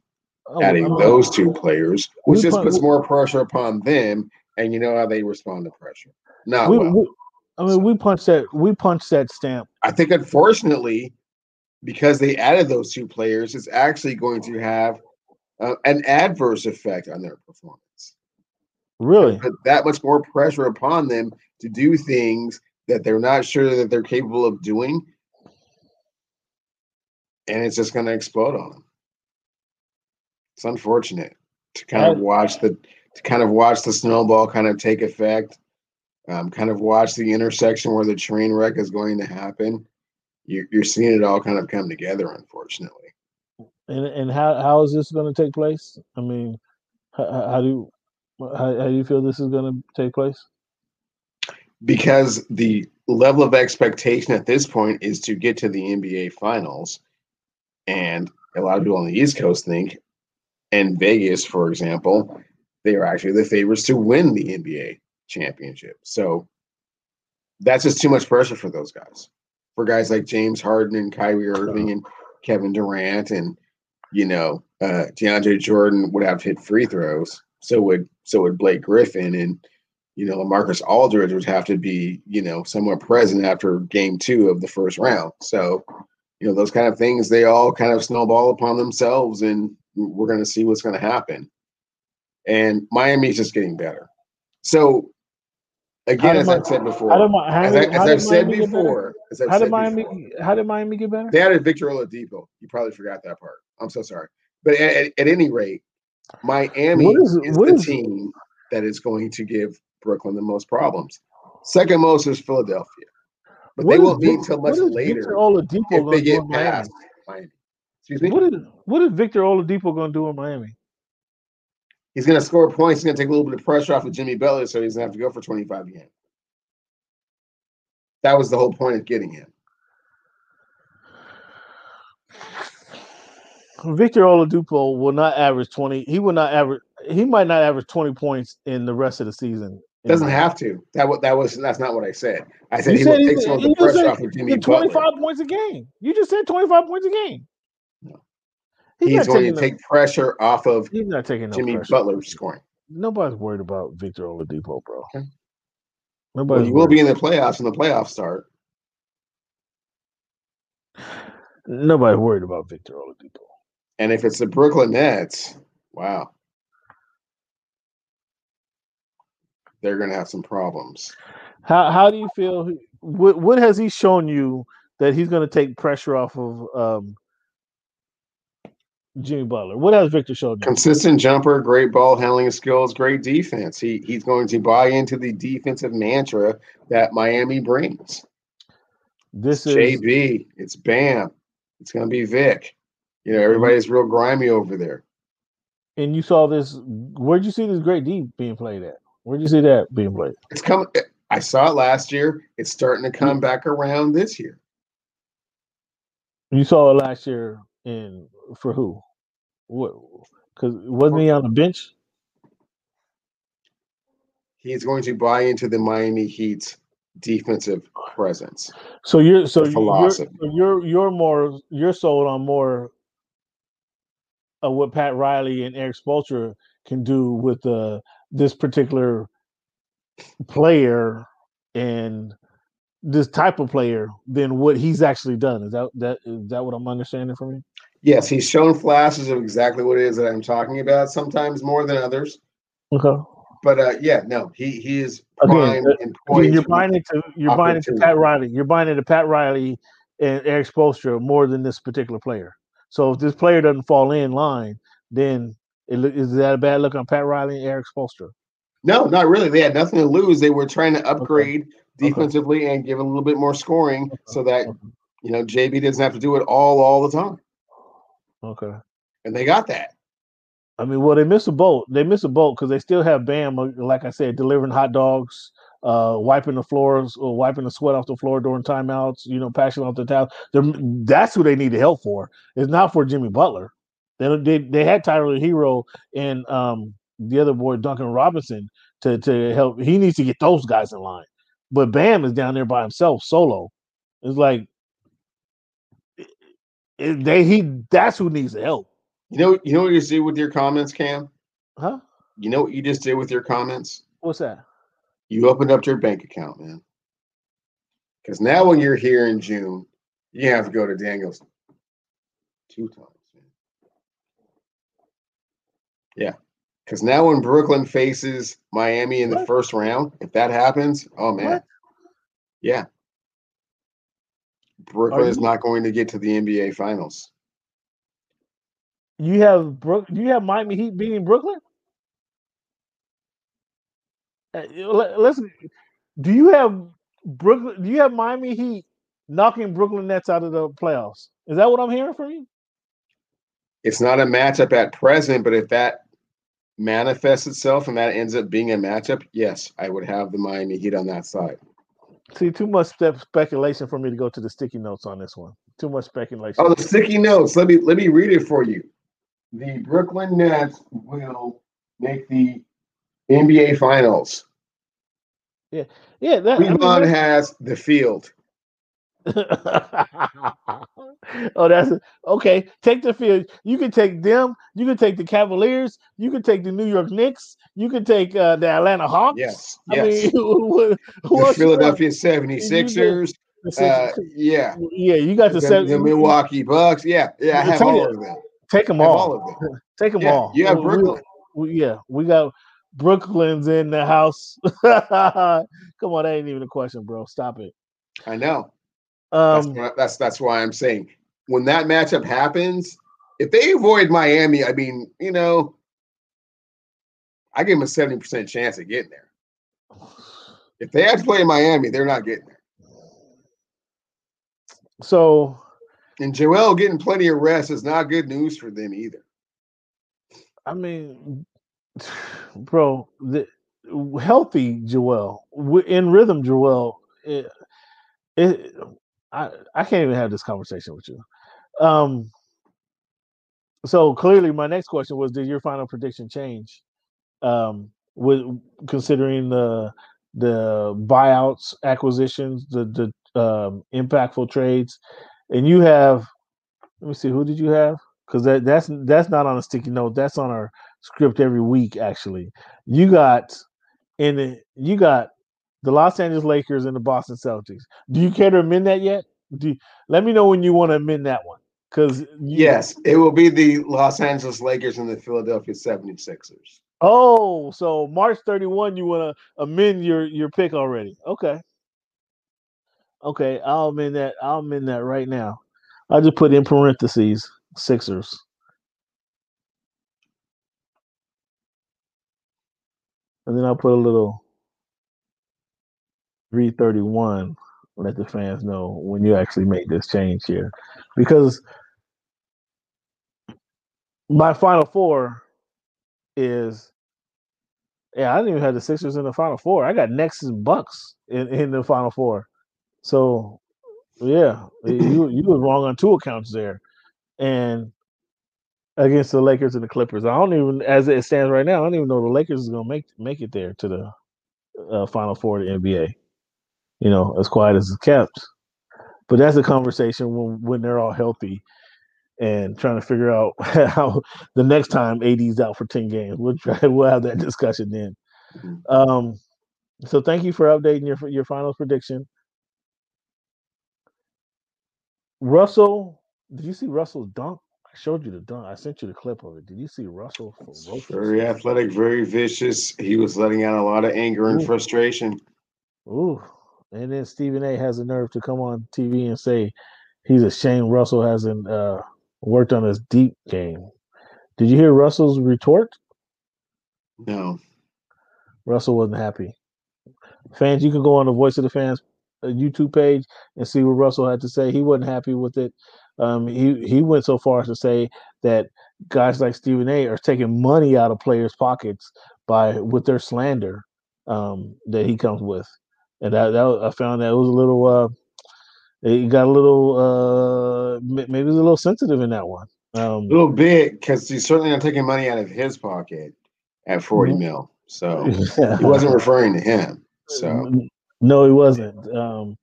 Oh, adding oh, those two players, which just puts more pressure upon them. And you know how they respond to pressure. Not we, well. We, I mean, we punched that. We punched that stamp. I think, unfortunately, because they added those two players, it's actually going to have uh, an adverse effect on their performance. Really, put that much more pressure upon them to do things that they're not sure that they're capable of doing, and it's just going to explode on them. It's unfortunate to kind of watch the to kind of watch the snowball kind of take effect um, kind of watch the intersection where the train wreck is going to happen. You, you're seeing it all kind of come together, unfortunately. And and how how is this going to take place? I mean, how, how do you how, how do you feel this is going to take place? Because the level of expectation at this point is to get to the NBA Finals, and a lot of people on the East Coast think, and Vegas, for example, they are actually the favorites to win the NBA championship. So that's just too much pressure for those guys. For guys like James Harden and Kyrie Irving and Kevin Durant and you know uh, DeAndre Jordan would have hit free throws. So would so would Blake Griffin and you know Marcus Aldridge would have to be you know somewhat present after game two of the first round. So you know those kind of things they all kind of snowball upon themselves, and we're going to see what's going to happen. And Miami's just getting better. So Again, as I've said before, how did, how, as, I, I've said before, how did Miami? Before, how did Miami get better? They added Victor Oladipo. You probably forgot that part. I'm so sorry, but at, at, any rate, Miami is, is the is, team that is going to give Brooklyn the most problems. Second most is Philadelphia, but they won't be until much later Victor Oladipo if they get past Miami. Excuse me. What is what is Victor Oladipo going to do in Miami? He's going to score points. He's going to take a little bit of pressure off of Jimmy Butler, so he's going to have to go for 25 again. That was the whole point of getting him. Victor Oladipo will not average 20. He will not average. He might not average 20 points in the rest of the season. Doesn't have to. That was that was that's not what I said. I said you he said will take some of the pressure off of Jimmy 25 Butler. points a game. You just said 25 points a game. He's, he's going to take pressure off of he's not taking no Jimmy pressure. Butler scoring. Nobody's worried about Victor Oladipo, bro. Okay. Nobody well, will be in the playoffs when the playoffs start. Nobody's worried about Victor Oladipo. And if it's the Brooklyn Nets, wow. They're going to have some problems. How how do you feel? What what has he shown you that he's going to take pressure off of um, Jimmy Butler? What has Victor showed you? Consistent jumper, great ball handling skills, great defense. He he's going to buy into the defensive mantra that Miami brings. This it's is JB. It's Bam. It's going to be Vic. You know, everybody's real grimy over there. And you saw this. Where'd you see this great D being played at? Where'd you see that being played? It's coming. I saw it last year. It's starting to come back around this year. You saw it last year in for who? What? Because wasn't he on the bench? He's going to buy into the Miami Heat's defensive presence. So you're so you're, you're you're more you're sold on more of what Pat Riley and Erik Spoelstra can do with uh, this particular player and this type of player than what he's actually done. Is that that is that what I'm understanding from you? Yes, he's shown flashes of exactly what it is that I'm talking about. Sometimes more than others. Okay. But uh, yeah, no, he he is uh, poised. you're to- buying into you're buying into Pat. Riley. You're buying into Pat Riley and Erik Spoelstra more than this particular player. So if this player doesn't fall in line, then it, is that a bad look on Pat Riley and Erik Spoelstra? No, not really. They had nothing to lose. They were trying to upgrade defensively and give a little bit more scoring so that you know JB doesn't have to do it all all the time. Okay. And they got that. I mean, well, they miss a boat. They miss a boat because they still have Bam, uh, like I said, delivering hot dogs, uh, wiping the floors or wiping the sweat off the floor during timeouts. You know, passing off the towel. They're, that's who they need the help for. It's not for Jimmy Butler. They they, they had Tyler Herro and um, the other boy Duncan Robinson to to help. He needs to get those guys in line. But Bam is down there by himself, solo. It's like they he. That's who needs the help, You know, you know what you just did with your comments, Cam? huh? You know what you just did with your comments? What's that? You opened up your bank account, man. Because now when you're here in June, you have to go to Daniels two times, man. Yeah. Because now when Brooklyn faces Miami in the first round, if that happens, oh man. What? Yeah. Brooklyn is not going to get to the NBA finals. You have Brook. You have Miami Heat beating Brooklyn. Uh. Do you have Brooklyn? Do you have Miami Heat knocking Brooklyn Nets out of the playoffs? Is that what I'm hearing from you? It's not a matchup at present, but if that manifests itself and that ends up being a matchup, yes, I would have the Miami Heat on that side. See, too much speculation for me to go to the sticky notes on this one. Too much speculation. Oh, the sticky notes. Let me let me read it for you. The Brooklyn Nets will make the NBA Finals. yeah, yeah. that. I mean, Cleveland has the field. oh, that's okay. Take the field. You can take them. You can take the Cavaliers. You can take the New York Knicks. You can take uh, the Atlanta Hawks. Yes, I yes. mean, who, who the else you got? Philadelphia 76ers. Uh, yeah. yeah, you got the, The, seven. the Milwaukee Bucks. Yeah, yeah. I have all of them. Take them all. all of them. Take them Yeah, all. you have We- we- Brooklyn. we- yeah, we got Brooklyn's in the house. Come on, that ain't even a question, bro. Stop it. I know. That's, Um, what- that's that's why I'm saying when that matchup happens, if they avoid Miami, I mean, you know, I give them a 70% chance of getting there. If they have to play in Miami, they're not getting there. so And Joel getting plenty of rest is not good news for them either. I mean, bro, the healthy Joel in rhythm, Joel. It, it, I I can't even have this conversation with you. Um. So clearly, my next question was: Did your final prediction change? Um, with considering the the buyouts, acquisitions, the the um, impactful trades, and you have. Let me see. Who did you have? because that that's that's not on a sticky note. That's on our script every week. Actually, you got in the you got the Los Angeles Lakers and the Boston Celtics. Do you care to amend that yet? Do you, let me know when you want to amend that one. Because Yes, it will be the Los Angeles Lakers and the Philadelphia 76ers. Oh, so March thirty one, you want to amend your your pick already? Okay. Okay, I'll amend that. I'll amend that right now. I'll just put in parentheses Sixers. And then I'll put a little 331, let the fans know when you actually make this change here. Because my final four is yeah, I didn't even have the Sixers in the final four. I got Nexus Bucks in, in the final four. So yeah, you you were wrong on two accounts there. And against the Lakers and the Clippers. I don't even, as it stands right now, I don't even know the Lakers is gonna make make it there to the uh, Final Four of the NBA. You know, as quiet as it's kept. But that's a conversation when when they're all healthy. and trying to figure out how the next time AD's out for 10 games. We'll try we'll have that discussion then. Mhm. Um so thank you for updating your your finals prediction. Russell, did you see Russell's dunk? I showed you the dunk. I sent you the clip of it. Did you see Russell? Very athletic, very vicious. He was letting out a lot of anger and Ooh. frustration. Ooh. And then Stephen A has the nerve to come on TV and say he's ashamed Russell hasn't uh, worked on his deep game. Did you hear Russell's retort? No. Russell wasn't happy. Fans, you can go on the Voice of the Fans uh, YouTube page and see what Russell had to say. He wasn't happy with it. Um, he he went so far as to say that guys like Stephen A. are taking money out of players' pockets by with their slander um, that he comes with, and that, that I found that it was a little. Uh, it got a little uh, maybe it was a little sensitive in that one. Um, A little bit, because he's certainly not taking money out of his pocket at 40 Mhm. mil. So he wasn't referring to him. So No, he wasn't. Um,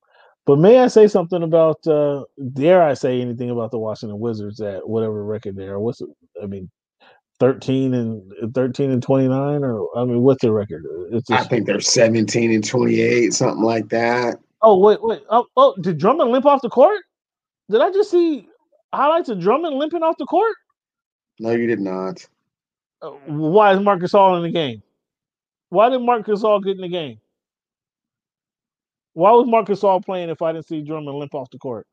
but may I say something about? Uh, dare I say anything about the Washington Wizards at whatever record they are? What's it? I mean, thirteen and thirteen and twenty nine, or I mean, what's their record? It's I think they're 17 and 28, something like that. oh wait, wait. Oh, oh, did Drummond limp off the court? Did I just see highlights of Drummond limping off the court? No, you did not. Uh, why is Marc Gasol in the game? Why did Marc Gasol get in the game? Why was Marc Gasol playing if I didn't see Drummond limp off the court?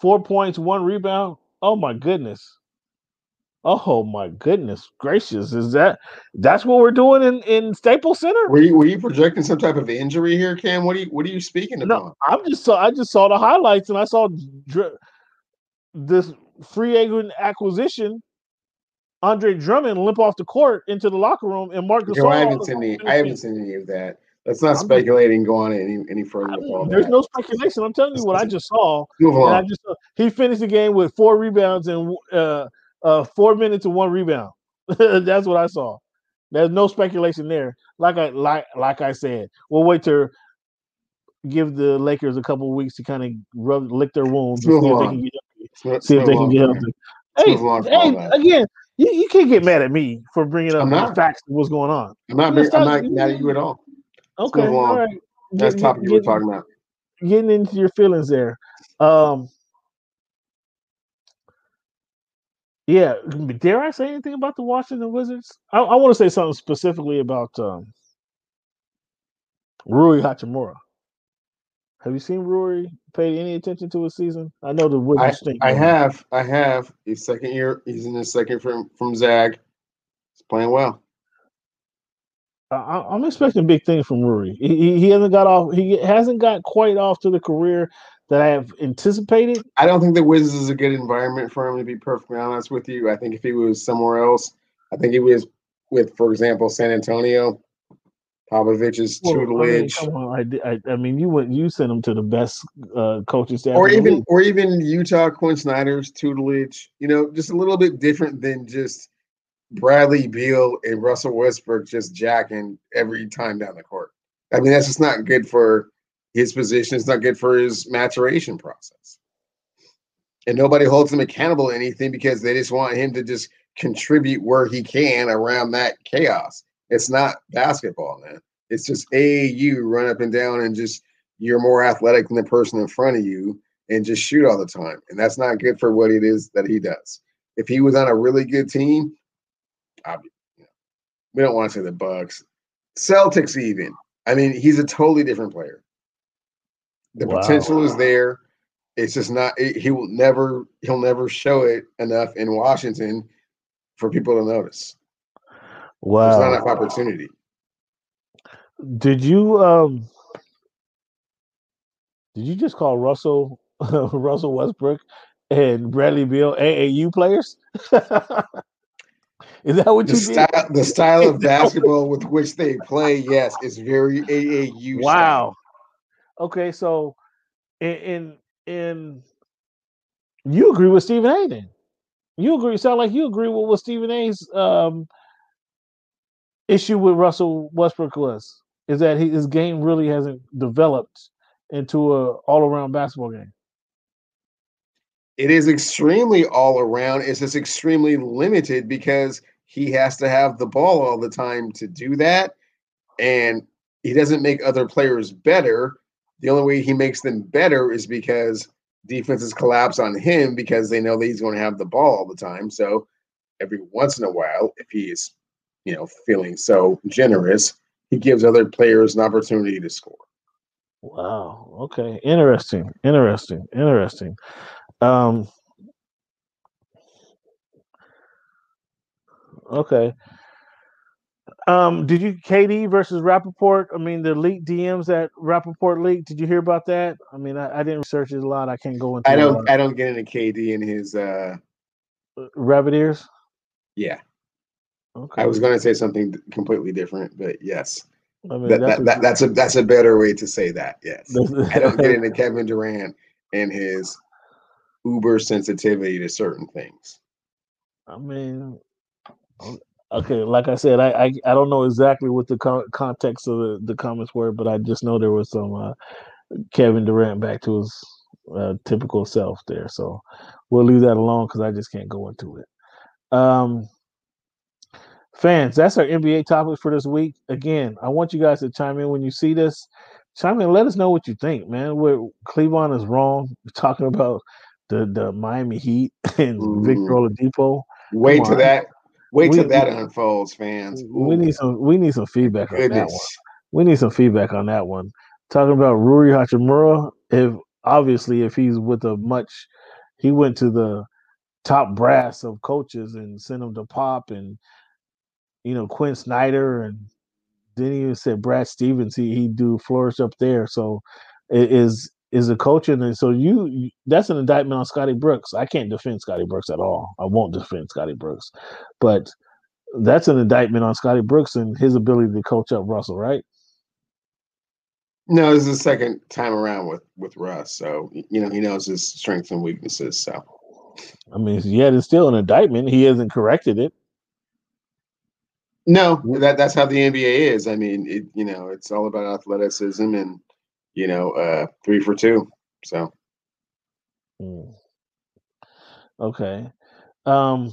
Four points, one rebound. Oh my goodness. Oh my goodness gracious. Is that that's what we're doing in, in Staples Center? Were you were you projecting some type of injury here, Cam? What are you what are you speaking about? No? I'm just saw I just saw the highlights and I saw Dr- this free agent acquisition. Andre Drummond limp off the court into the locker room, and Marcus. Well, I haven't seen any. I haven't seen any of that. Let's not just- speculate and go on any any further I mean, there's that. no speculation. I'm telling you what I just saw. I just saw, he finished the game with four rebounds and uh, uh, four minutes and one rebound. That's what I saw. There's no speculation there. Like I like like I said, we'll wait to give the Lakers a couple weeks to kind of rub lick their wounds see if they can get Let's see if they can get healthy. Hey, move along from all hey, again, you, you can't get mad at me for bringing up the facts of what's going on. I'm not. I'm not mad at you at all. Okay, all right. That's Get- topic we're talking about. getting into your feelings there. Um, yeah, dare I say anything about the Washington Wizards? I, I want to say something specifically about um, Rui Hachimura. Have you seen Rui paid any attention to his season? I know the Wizards stink. I have. I have. He's second year. He's in his second from from Zag. He's playing well. I- I'm expecting big things from Rui. He, he, hasn't got off. He hasn't got quite off to the career that I have anticipated. I don't think the Wizards is a good environment for him to be perfectly honest with you. I think if he was somewhere else, I think he was with, for example, San Antonio, Popovich's Well, I mean, tutelage, on, I, I, I mean, you went, you sent him to the best uh, coaching staff, or even or even Utah Quin Snyder's tutelage. You know, just a little bit different than just Bradley Beal and Russell Westbrook just jacking every time down the court. I mean, that's just not good for his position. It's not good for his maturation process. And nobody holds him accountable to anything because they just want him to just contribute where he can around that chaos. It's not basketball, man. It's just AAU run up and down and just you're more athletic than the person in front of you and just shoot all the time. And that's not good for what it is that he does. If he was on a really good team, I'd you know, we don't want to say the Bucks, Celtics even. I mean, he's a totally different player. The Wow. potential is there. It's just not. It, he will never. He'll never show it enough in Washington for people to notice. Well there's not enough opportunity. Did you um did you just call Russell Russell Westbrook and Bradley Beal AAU players? Is that what The you style, the style of basketball with which they play, yes, is very AAU. did? style. Wow. Okay, so in in, in you agree with Stephen A. Then you agree. Sound like you agree with what Stephen A's um issue with Russell Westbrook was. is that he, his game really hasn't developed into a all around basketball game. It is extremely all around. It's just extremely limited because he has to have the ball all the time to do that. And he doesn't make other players better. The only way he makes them better is because defenses collapse on him because they know that he's going to have the ball all the time. So every once in a while, if he's, you know, feeling so generous, he gives other players an opportunity to score. Wow. Okay. Interesting. Interesting. Interesting. Um, okay. Um, did you KD versus Rappaport? I mean, the leaked DMs that Rappaport leaked. Did you hear about that? I mean, I, I didn't research it a lot. I can't go into. I don't. I don't get into KD and his uh rabbit ears. Yeah. Okay. I was going to say something completely different, but yes. I mean, that, that's, that, that, that's a that's a better way to say that. Yes, I don't get into Kevin Durant and his uber sensitivity to certain things. I mean, okay, like I said, I I, I don't know exactly what the con- context of the, the comments were, but I just know there was some uh, Kevin Durant back to his uh, typical self there. So we'll leave that alone because I just can't go into it. Um, fans, that's our NBA topics for this week. Again, I want you guys to chime in when you see this. Chime in, let us know what you think, man. Where Cleveland is wrong. We're talking about the the Miami Heat and mm. Victor Oladipo. Wait till that. Wait till that unfolds, fans. Ooh. We need some. We need some feedback Goodness. on that one. We need some feedback on that one. Talking about Rui Hachimura. If obviously, if he's with a much, he went to the top brass of coaches and sent him to Pop and you know Quin Snyder and then he even said Brad Stevens. He he do flourish up there. So it is is a coaching and so you that's an indictment on Scotty Brooks. I can't defend Scotty Brooks at all. I won't defend Scotty Brooks, but that's an indictment on Scotty Brooks and his ability to coach up Russell, right? No, this is the second time around with with Russ, so you know he knows his strengths and weaknesses. So, I mean, yet it's still an indictment. He hasn't corrected it. No, that that's how the NBA is. I mean, it, you know, it's all about athleticism and you know, uh, three for two. So, mm. okay. Um,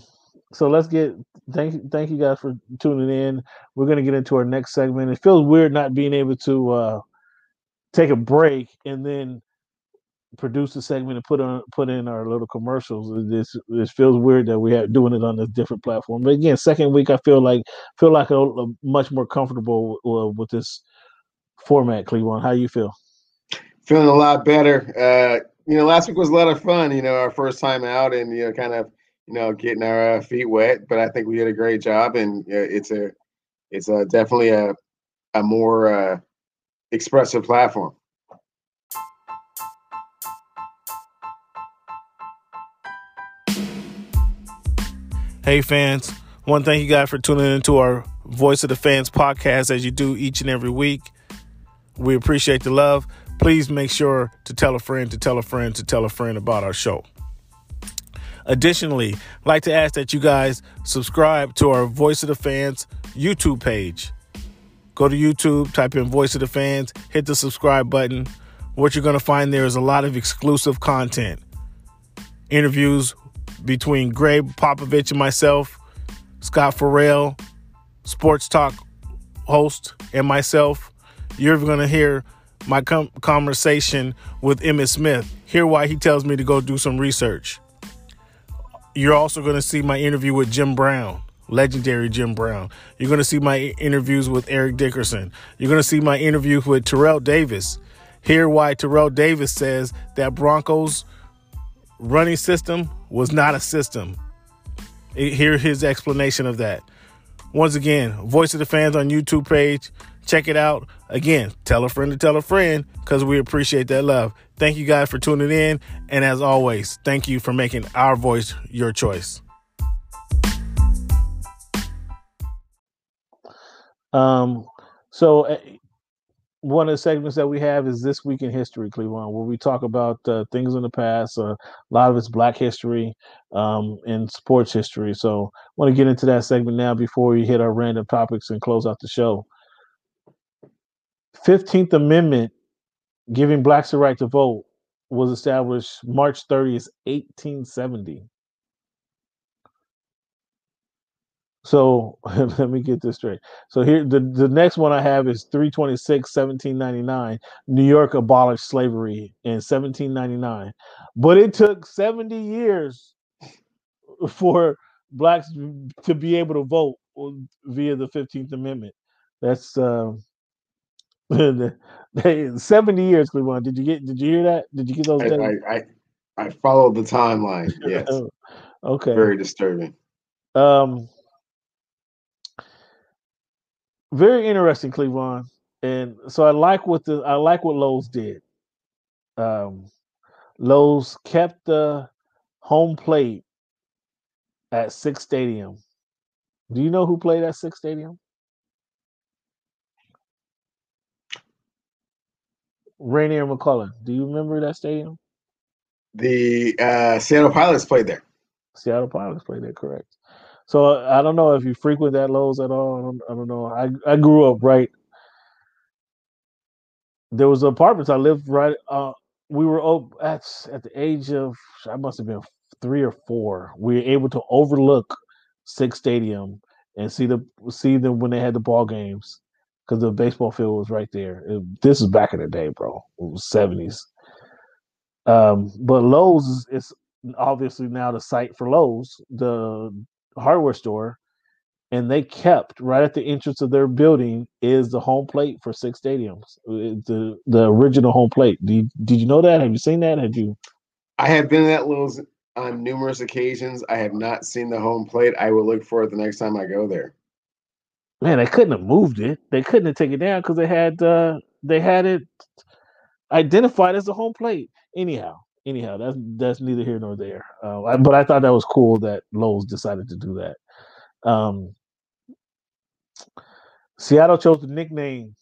so let's get thank thank you guys for tuning in. We're gonna get into our next segment. It feels weird not being able to uh, take a break and then produce a segment and put on put in our little commercials. This this feels weird that we are doing it on a different platform. But again, second week, I feel like feel like a, a much more comfortable with, with this format. Cleveland, how you feel? Feeling a lot better. Uh, you know, last week was a lot of fun. You know, our first time out, and you know, kind of, you know, getting our uh, feet wet. But I think we did a great job, and uh, it's a, it's a definitely a, a more uh, expressive platform. Hey fans, one thank you guys for tuning into our Voice of the Fans podcast as you do each and every week. We appreciate the love please make sure to tell a friend to tell a friend to tell a friend about our show. Additionally, I'd like to ask that you guys subscribe to our Voice of the Fans YouTube page. Go to YouTube, type in Voice of the Fans, hit the subscribe button. What you're going to find there is a lot of exclusive content. Interviews between Gregg Popovich and myself, Scott Farrell, sports talk host, and myself. You're going to hear my com- conversation with Emmitt Smith. Hear why he tells me to go do some research. You're also going to see my interview with Jim Brown, legendary Jim Brown. You're going to see my interviews with Eric Dickerson. You're going to see my interview with Terrell Davis. Hear why Terrell Davis says that Broncos running system was not a system. Hear his explanation of that. Once again, Voice of the Fans on YouTube page. Check it out. Again, tell a friend to tell a friend because we appreciate that love. Thank you guys for tuning in. And as always, thank you for making our voice your choice. Um, so uh, one of the segments that we have is this week in history, Cleveland, where we talk about uh, things in the past. Uh, a lot of it's Black history um, and sports history. So, I want to get into that segment now before we hit our random topics and close out the show. 15th Amendment giving blacks the right to vote was established March 30th, 1870. So let me get this straight. So here the, the next one I have is 326 1799. New York abolished slavery in 1799. But it took 70 years for blacks to be able to vote via the 15th Amendment. That's uh, 70 years, Cleveland. Did you get did you hear that? Did you get those? I, I, I, I followed the timeline. Yes. okay. Very disturbing. Um very interesting, Cleveland. And so I like what the I like what Lowe's did. Um Lowe's kept the home plate at Sick's Stadium. Do you know who played at Sick's Stadium? Rainier McCullough. Do you remember that stadium? The uh, Seattle Pilots played there. Seattle Pilots played there, correct. So I don't know if you frequent that Lowe's at all. I don't, I don't know. I, I grew up right. There was apartments. I lived right. Uh, we were up at at the age of I must have been three or four. We were able to overlook Sick Stadium and see the see them when they had the ball games because the baseball field was right there. It, this is back in the day, bro. It was seventies. Um, but Lowe's is, is obviously now the site for Lowe's, the hardware store, and they kept right at the entrance of their building is the home plate for Sick's Stadiums, uh, the the original home plate. Did did you know that? Have you seen that? Had you? I have been at Lowe's on numerous occasions. I have not seen the home plate. I will look for it the next time I go there. Man, they couldn't have moved it. They couldn't have taken it down because they had uh, they had it identified as a home plate. Anyhow, anyhow, that's that's neither here nor there. Uh, I, but I thought that was cool that Lowe's decided to do that. Um, Seattle chose the nickname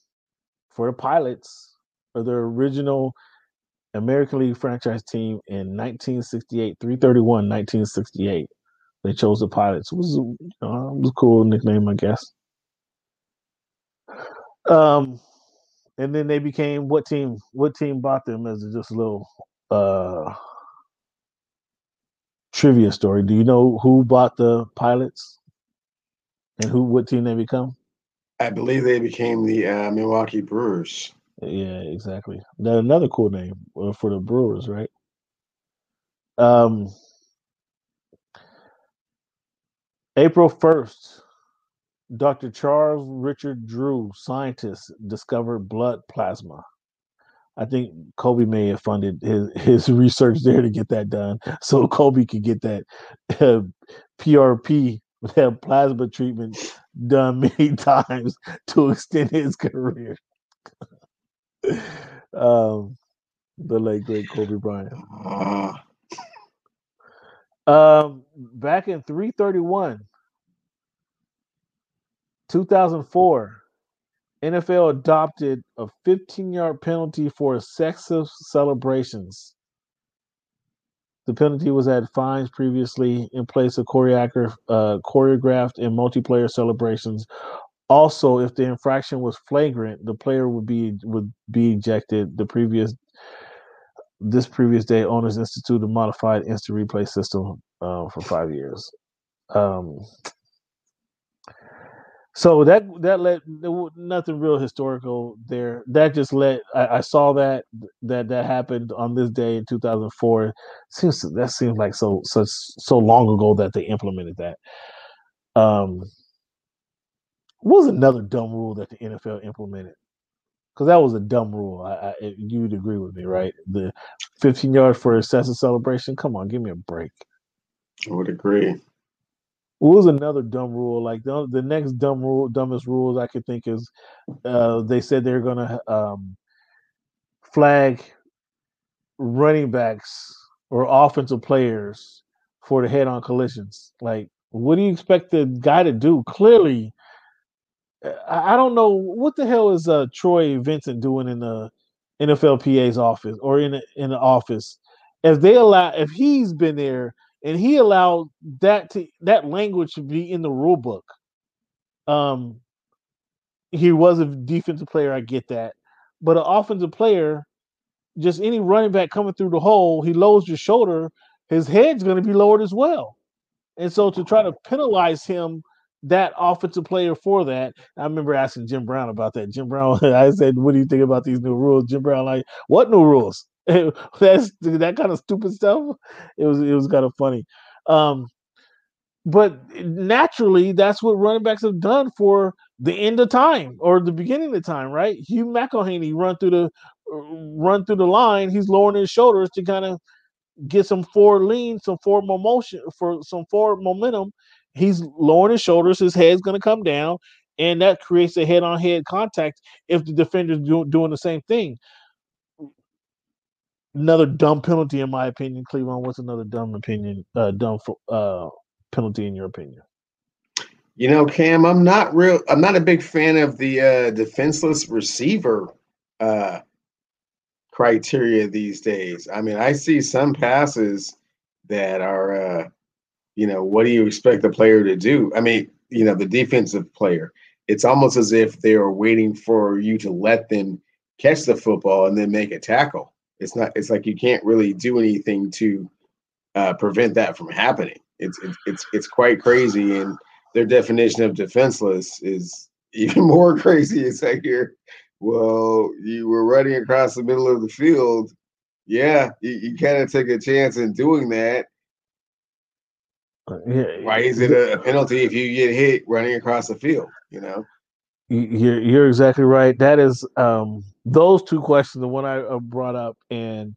for the Pilots of their original American League franchise team in 1968, 331, 1968. They chose the Pilots. It was, you know, it was a cool nickname, I guess. Um, and then they became what team? What team bought them as just a little uh trivia story. Do you know who bought the pilots and who what team they become? I believe they became the uh, Milwaukee Brewers. Yeah, exactly. Another cool name uh, for the Brewers, right? Um, April first, Dr. Charles Richard Drew, scientist, discovered blood plasma. I think Kobe may have funded his, his research there to get that done, so Kobe could get that uh, PRP, that plasma treatment, done many times to extend his career. um, the late great Kobe Bryant. Um, back in 331, 2004, NFL adopted a 15 yard penalty for excessive celebrations. The penalty was at fines previously in place of choreographed, uh, choreographed and multiplayer celebrations. Also, if the infraction was flagrant, the player would be would be ejected. The previous this previous day, owners instituted a modified instant replay system uh, for five years. Um, so that that let nothing real historical there. That just let I, I, saw that that that happened on this day in 2004. Seems that seems like so such so long ago that they implemented that. Um, was another dumb rule that the NFL implemented? Because that was a dumb rule. I, I you'd agree with me, right? The 15 yards for excessive celebration. Come on, give me a break. I would agree. What was another dumb rule? Like the, the next dumb rule, dumbest rules I could think is, uh, they said they're gonna um, flag running backs or offensive players for the head-on collisions. Like, what do you expect the guy to do? Clearly, I, I don't know what the hell is uh, Troy Vincent doing in the NFLPA's office or in in the office. If they allow, if he's been there and he allowed that to that language to be in the rule book. Um, he was a defensive player. I get that, but an offensive player, just any running back coming through the hole, he lowers your shoulder, his head's going to be lowered as well. And so to try to penalize him, that offensive player for that, I remember asking Jim Brown about that. Jim Brown, I said, "What do you think about these new rules?" Jim Brown, like, "What new rules?" That's that kind of stupid stuff. It was it was kind of funny. Um, but naturally, that's what running backs have done for the end of time or the beginning of time, right? Hugh McElhenny run through the run through the line. He's lowering his shoulders to kind of get some forward lean, some forward motion for some forward momentum. He's lowering his shoulders. His head's going to come down, and that creates a head-on-head contact if the defender's do, doing the same thing. Another dumb penalty, in my opinion. Cleveland, what's another dumb opinion? Uh, dumb uh, penalty in your opinion? You know, Cam, I'm not real. I'm not a big fan of the uh, defenseless receiver uh, criteria these days. I mean, I see some passes that are, uh, you know, what do you expect the player to do? I mean, you know, the defensive player. It's almost as if they are waiting for you to let them catch the football and then make a tackle. It's not. It's like you can't really do anything to uh, prevent that from happening. It's it's it's, it's quite crazy, and their definition of defenseless is even more crazy. It's like you're, well, you were running across the middle of the field. Yeah, you, you kind of took a chance in doing that. Uh, Why is it a penalty if you get hit running across the field? You know. You're you're exactly right. That is um, those two questions. The one I uh, brought up and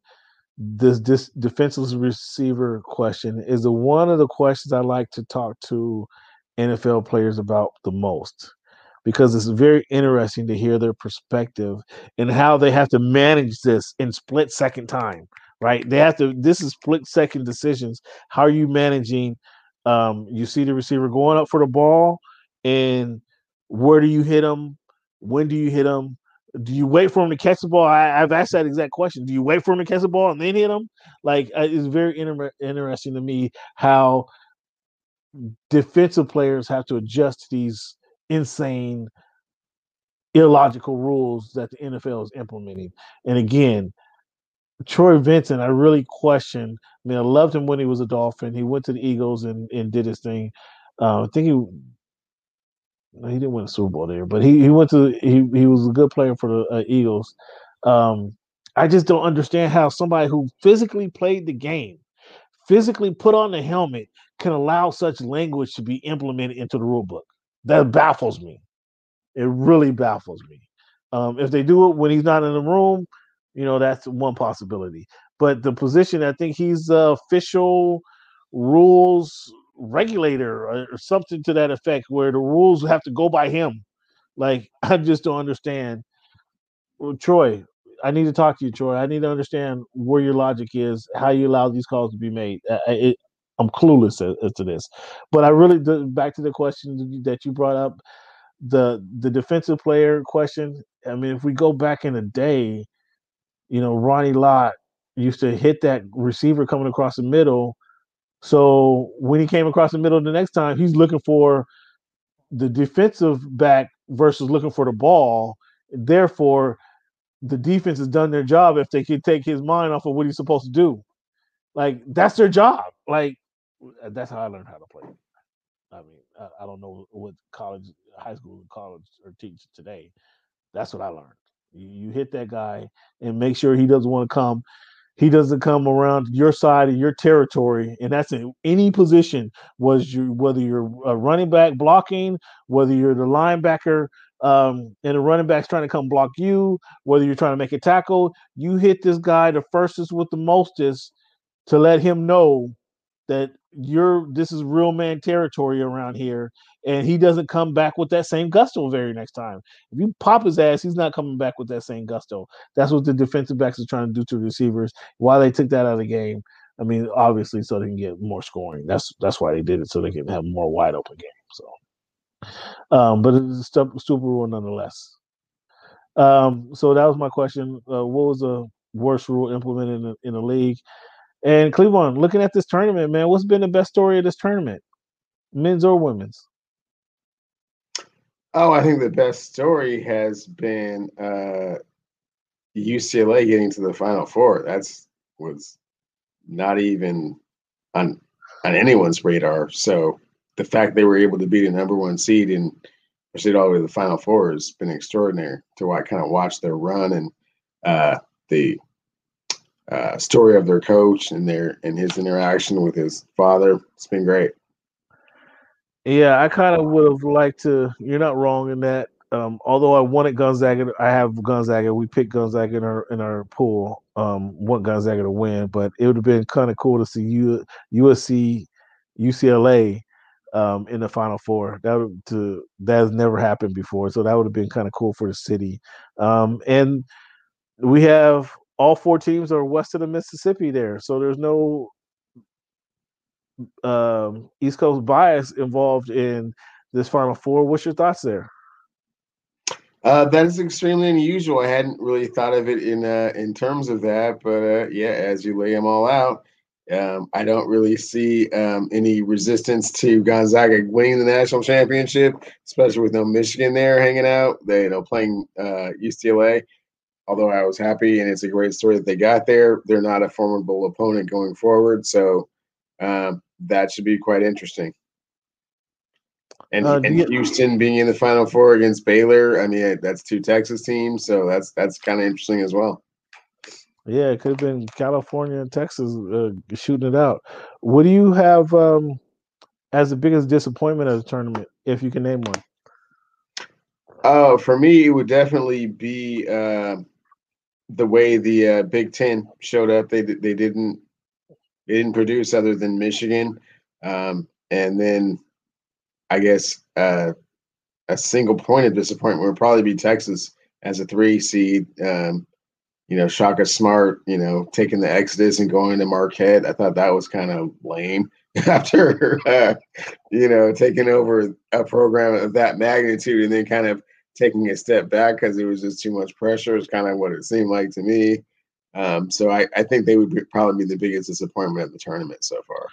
this this defenseless receiver question is the one of the questions I like to talk to NFL players about the most because it's very interesting to hear their perspective and how they have to manage this in split second time right they have to this is split second decisions how are you managing um, you see the receiver going up for the ball and where do you hit them when do you hit them do you wait for him to catch the ball? I, have asked that exact question. Do you wait for him to catch the ball and then hit him? Like uh, it's very inter- interesting to me how defensive players have to adjust to these insane, illogical rules that the NFL is implementing. And again, Troy Vincent, I really question. I mean, I loved him when he was a Dolphin. He went to the Eagles and, and did his thing. Uh, I think he he didn't win a Super Bowl there, but he he went to he he was a good player for the uh, Eagles. Um, I just don't understand how somebody who physically played the game, physically put on the helmet, can allow such language to be implemented into the rule book. That baffles me. It really baffles me. Um, if they do it when he's not in the room, you know that's one possibility. But the position, I think he's the official rules regulator or, or something to that effect where the rules have to go by him. Like I just don't understand. Well, Troy, I need to talk to you, Troy. I need to understand where your logic is, how you allow these calls to be made. it, I'm clueless as, as, to this, but I really back to the question that you brought up, the the defensive player question. I mean, if we go back in the day, you know, Ronnie Lott used to hit that receiver coming across the middle so when he came across the middle the next time, he's looking for the defensive back versus looking for the ball. Therefore, the defense has done their job if they can take his mind off of what he's supposed to do. Like that's their job. Like that's how I learned how to play. I mean, I, I don't know what college, high school, college are teaching today. That's what I learned. You, you hit that guy and make sure he doesn't want to come he doesn't come around your side of your territory, and that's in any position. Was you whether you're a running back blocking, whether you're the linebacker um, and the running back's trying to come block you, whether you're trying to make a tackle, you hit this guy the firstest with the mostest to let him know that you're this is real man territory around here and he doesn't come back with that same gusto very next time. If you pop his ass he's not coming back with that same gusto. That's what the defensive backs are trying to do to receivers why they took that out of the game. I mean obviously so they can get more scoring. That's that's why they did it so they can have more wide open games so. Um but it's a stupid rule nonetheless. Um so that was my question. Uh, what was the worst rule implemented in the, in the league and Cleveland, looking at this tournament, man, what's been the best story of this tournament, men's or women's? Oh, I think the best story has been uh, UCLA getting to the Final Four. That's was not even on on anyone's radar. So the fact they were able to beat a number one seed and proceed all the way to the Final Four has been extraordinary to I kind of watch their run and uh, the uh, story of their coach and their and his interaction with his father. It's been great. Yeah, I kind of would have liked to. You're not wrong in that. Um, although I wanted Gonzaga, I have Gonzaga. We picked Gonzaga in our in our pool. Um, want Gonzaga to win, but it would have been kind of cool to see U, USC, UCLA um, in the Final Four. That to that has never happened before, so that would have been kind of cool for the city. Um, and we have all four teams are west of the Mississippi there, so there's no um, East Coast bias involved in this Final Four. What's your thoughts there? Uh, that is extremely unusual. I hadn't really thought of it in uh, in terms of that, but uh, yeah, as you lay them all out, um, I don't really see um, any resistance to Gonzaga winning the national championship, especially with no Michigan there hanging out. They you know playing UCLA. Although I was happy, and it's a great story that they got there. They're not a formidable opponent going forward, so um, that should be quite interesting. And, uh, and Houston being in the Final Four against Baylor, I mean that's two Texas teams, so that's that's kind of interesting as well. Yeah, it could have been California and Texas uh, shooting it out. What do you have um, as the biggest disappointment of the tournament, if you can name one? Oh, for me, it would definitely be uh, the way the uh, Big Ten showed up. They they didn't they didn't produce other than Michigan, um, and then I guess uh, a single point of disappointment would probably be Texas as a three seed. Um, you know, Shaka Smart, you know, taking the Exodus and going to Marquette. I thought that was kind of lame after, uh, you know, taking over a program of that magnitude and then kind of taking a step back because it was just too much pressure. Is kind of what it seemed like to me. Um, so I, I think they would be, probably be the biggest disappointment of the tournament so far.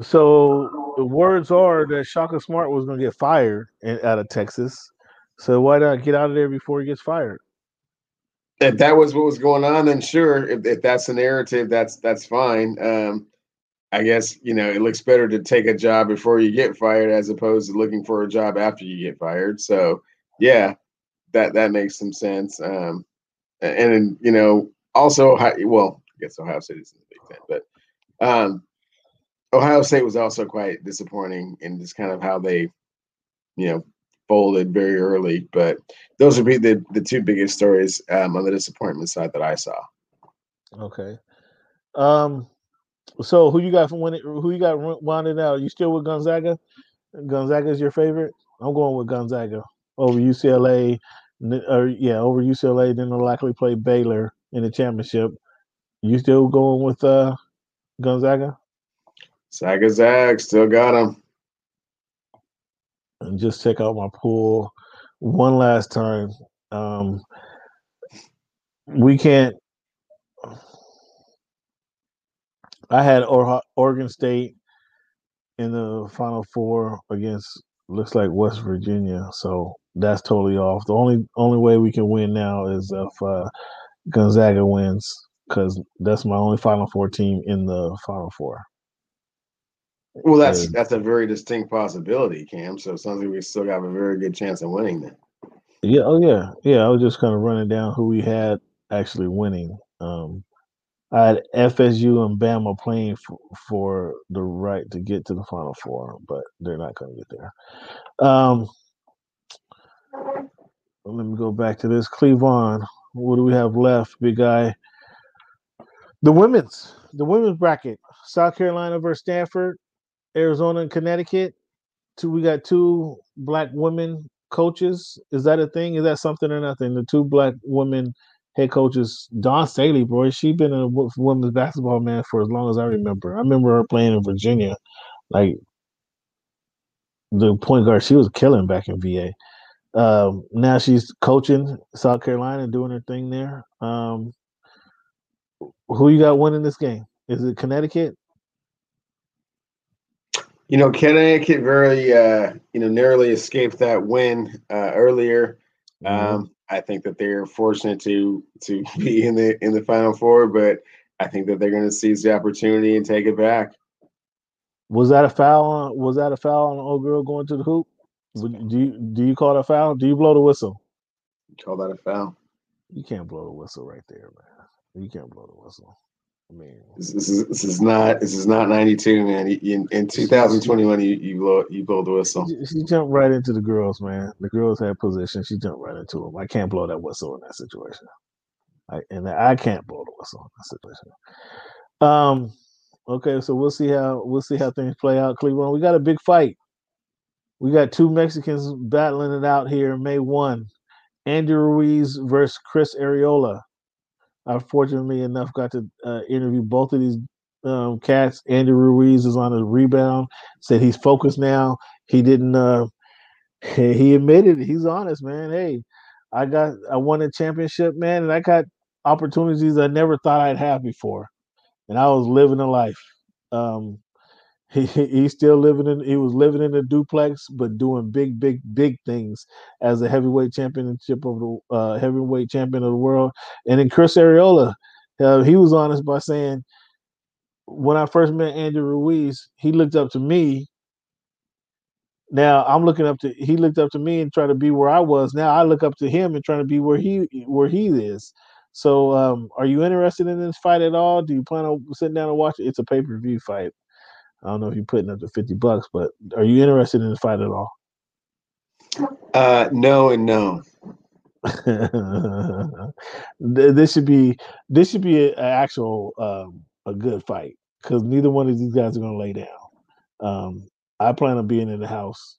So the words are that Shaka Smart was going to get fired in, out of Texas. So why not get out of there before he gets fired? If that was what was going on, then sure. If, if that's the narrative, that's that's fine. Um, I guess you know it looks better to take a job before you get fired as opposed to looking for a job after you get fired. So yeah, that that makes some sense. Um, and, and you know also well, I guess Ohio State is in the Big Ten, but um, Ohio State was also quite disappointing in just kind of how they, you know, folded very early. But those would be the the two biggest stories um, on the disappointment side that I saw. Okay. Um. So who you got from winning? Who you got winding out? You still with Gonzaga? Gonzaga is your favorite. I'm going with Gonzaga over UCLA. Or yeah, over UCLA. Then they'll likely play Baylor in the championship. You still going with uh, Gonzaga? Zaga Zag, still got him. And just check out my pool one last time. Um, we can't. I had Oregon State in the Final Four against looks like West Virginia, so that's totally off. The only only way we can win now is if uh, Gonzaga wins, because that's my only Final Four team in the Final Four. Well, that's that's a very distinct possibility, Cam. So it sounds like we still have a very good chance of winning then. Yeah. Oh, yeah. Yeah. I was just kind of running down who we had actually winning. Um, I had FSU and Bama playing for, for the right to get to the Final Four, but they're not going to get there. Um, let me go back to this. Cleveland. What do we have left, big guy? The women's, the women's bracket. South Carolina versus Stanford. Arizona and Connecticut. Two, we got two black women coaches. Is that a thing? Is that something or nothing? The two black women head coaches, Dawn Staley, boy, she been a women's basketball man for as long as I remember. I remember her playing in Virginia, like the point guard. She was killing back in VA. Um, now she's coaching South Carolina, doing her thing there. Um, who you got winning this game? Is it Connecticut? You know, Connecticut very, uh, you know, narrowly escaped that win uh, earlier. Mm-hmm. Um, I think that they're fortunate to to be in the in the final four, but I think that they're going to seize the opportunity and take it back. Was that a foul? On, was that a foul on old girl going to the hoop? Do you do you call that a foul? Do you blow the whistle? Call that a foul? You can't blow the whistle right there, man. You can't blow the whistle. I mean, this, this is this is not this is not '92, man. In, in 2021, you you blow you blow the whistle. She, she, jumped right into the girls, man. The girls had position. She jumped right into them. I can't blow that whistle in that situation. I, and I can't blow the whistle in that situation. Um. Okay, so we'll see how we'll see how things play out. Cleveland, we got a big fight. We got two Mexicans battling it out here May 1. Andy Ruiz versus Chris Arreola. I fortunately enough got to uh, interview both of these um, cats. Andy Ruiz is on a rebound. Said he's focused now. He didn't. Uh, he admitted it. he's honest, man. Hey, I got I won a championship, man, and I got opportunities I never thought I'd have before, and I was living a life. Um, he he's still living in he was living in a duplex but doing big big big things as a heavyweight championship of the uh, heavyweight champion of the world. And then chris arreola uh, he was honest by saying when i first met andrew ruiz he looked up to me. Now i'm looking up to he looked up to me and trying to be where i was. Now i look up to him and trying to be where he where he is. So um, are you interested in this fight at all? Do you plan on sitting down and watching? it? It's a pay-per-view fight I don't know if you're putting up to 50 bucks, but are you interested in the fight at all? Uh, no and no. this should be this should be an actual um, a good fight because neither one of these guys are going to lay down. Um, I plan on being in the house,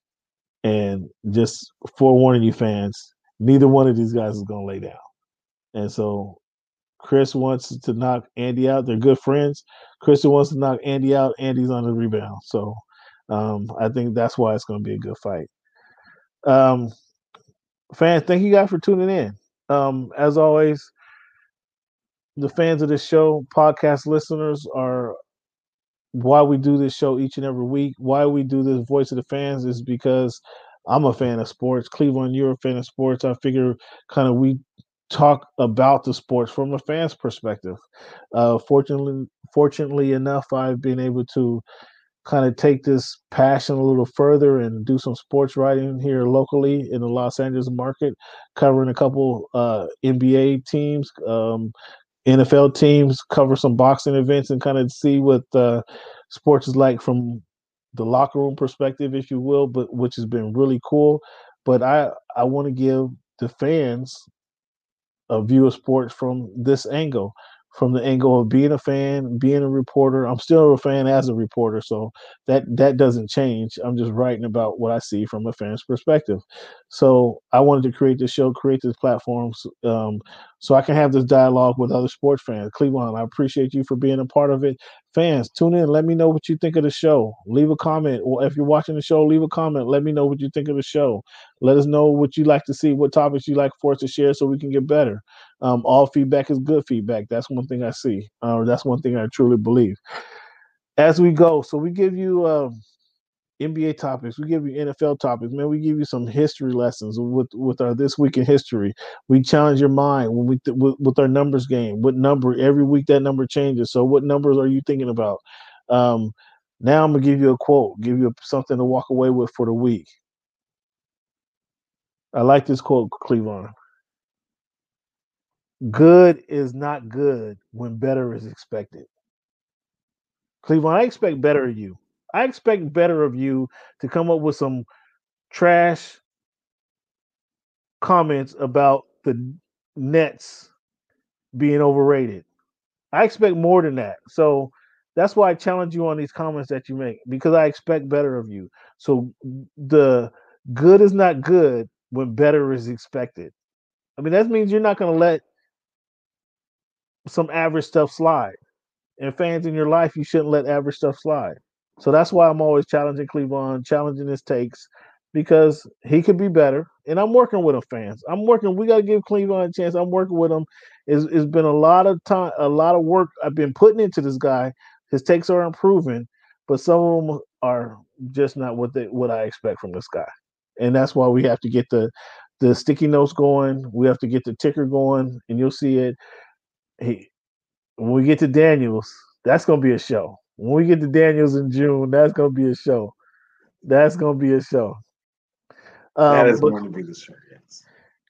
and just forewarning you fans, neither one of these guys is going to lay down. And so Chris wants to knock Andy out. They're good friends. Chris wants to knock Andy out. Andy's on the rebound. So um, I think that's why it's going to be a good fight. Um, fans, thank you guys for tuning in. Um, as always, the fans of this show, podcast listeners, are why we do this show each and every week. Why we do this voice of the fans is because I'm a fan of sports. Cleveland, you're a fan of sports. I figure kind of we talk about the sports from a fan's perspective. Uh, fortunately, fortunately enough, I've been able to kind of take this passion a little further and do some sports writing here locally in the Los Angeles market, covering a couple uh, NBA teams, um, NFL teams, cover some boxing events, and kind of see what uh, sports is like from the locker room perspective, if you will, but which has been really cool. But I I want to give the fans a view of sports from this angle from the angle of being a fan, being a reporter. I'm still a fan as a reporter, so that that doesn't change. I'm just writing about what I see from a fan's perspective. So I wanted to create this show, create this platform, um, so I can have this dialogue with other sports fans. Cleveland, I appreciate you for being a part of it. Fans, tune in. Let me know what you think of the show. Leave a comment, or if you're watching the show, leave a comment. Let me know what you think of the show. Let us know what you like to see, what topics you like for us to share, so we can get better. Um, all feedback is good feedback. That's one thing I see. Uh, that's one thing I truly believe. As we go, so we give you um, NBA topics, we give you NFL topics, man. We give you some history lessons with with our this week in history. We challenge your mind when we th- with, with, our numbers game. What number every week that number changes. So what numbers are you thinking about? Um, now I'm gonna give you a quote, give you something to walk away with for the week. I like this quote, Cleveland. Good is not good when better is expected. Cleveland, I expect better of you. I expect better of you to come up with some trash comments about the Nets being overrated. I expect more than that. So that's why I challenge you on these comments that you make because I expect better of you. So the good is not good when better is expected. I mean, that means you're not going to let some average stuff slide. And fans in your life, you shouldn't let average stuff slide. So that's why I'm always challenging Cleveland, challenging his takes, because he could be better. And I'm working with him, fans. I'm working. We got to give Cleveland a chance. I'm working with him. It's, it's been a lot of time, a lot of work I've been putting into this guy. His takes are improving, but some of them are just not what they what I expect from this guy. And that's why we have to get the the sticky notes going. We have to get the ticker going, and you'll see it. He, when we get to Daniels, that's gonna be a show. When we get to Daniels in June, that's gonna be a show. That's gonna be a show. Um, that is going to be the show. Yes.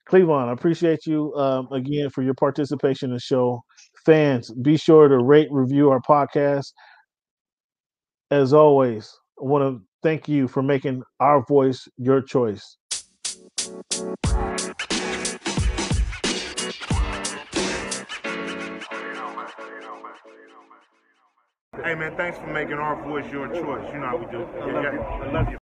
Cleavon, I appreciate you um, again for your participation in the show. Fans, be sure to rate, review our podcast. As always, I want to thank you for making our voice your choice. Hey man, thanks for making our voice your choice. You know how we do. Yeah, yeah. I love you.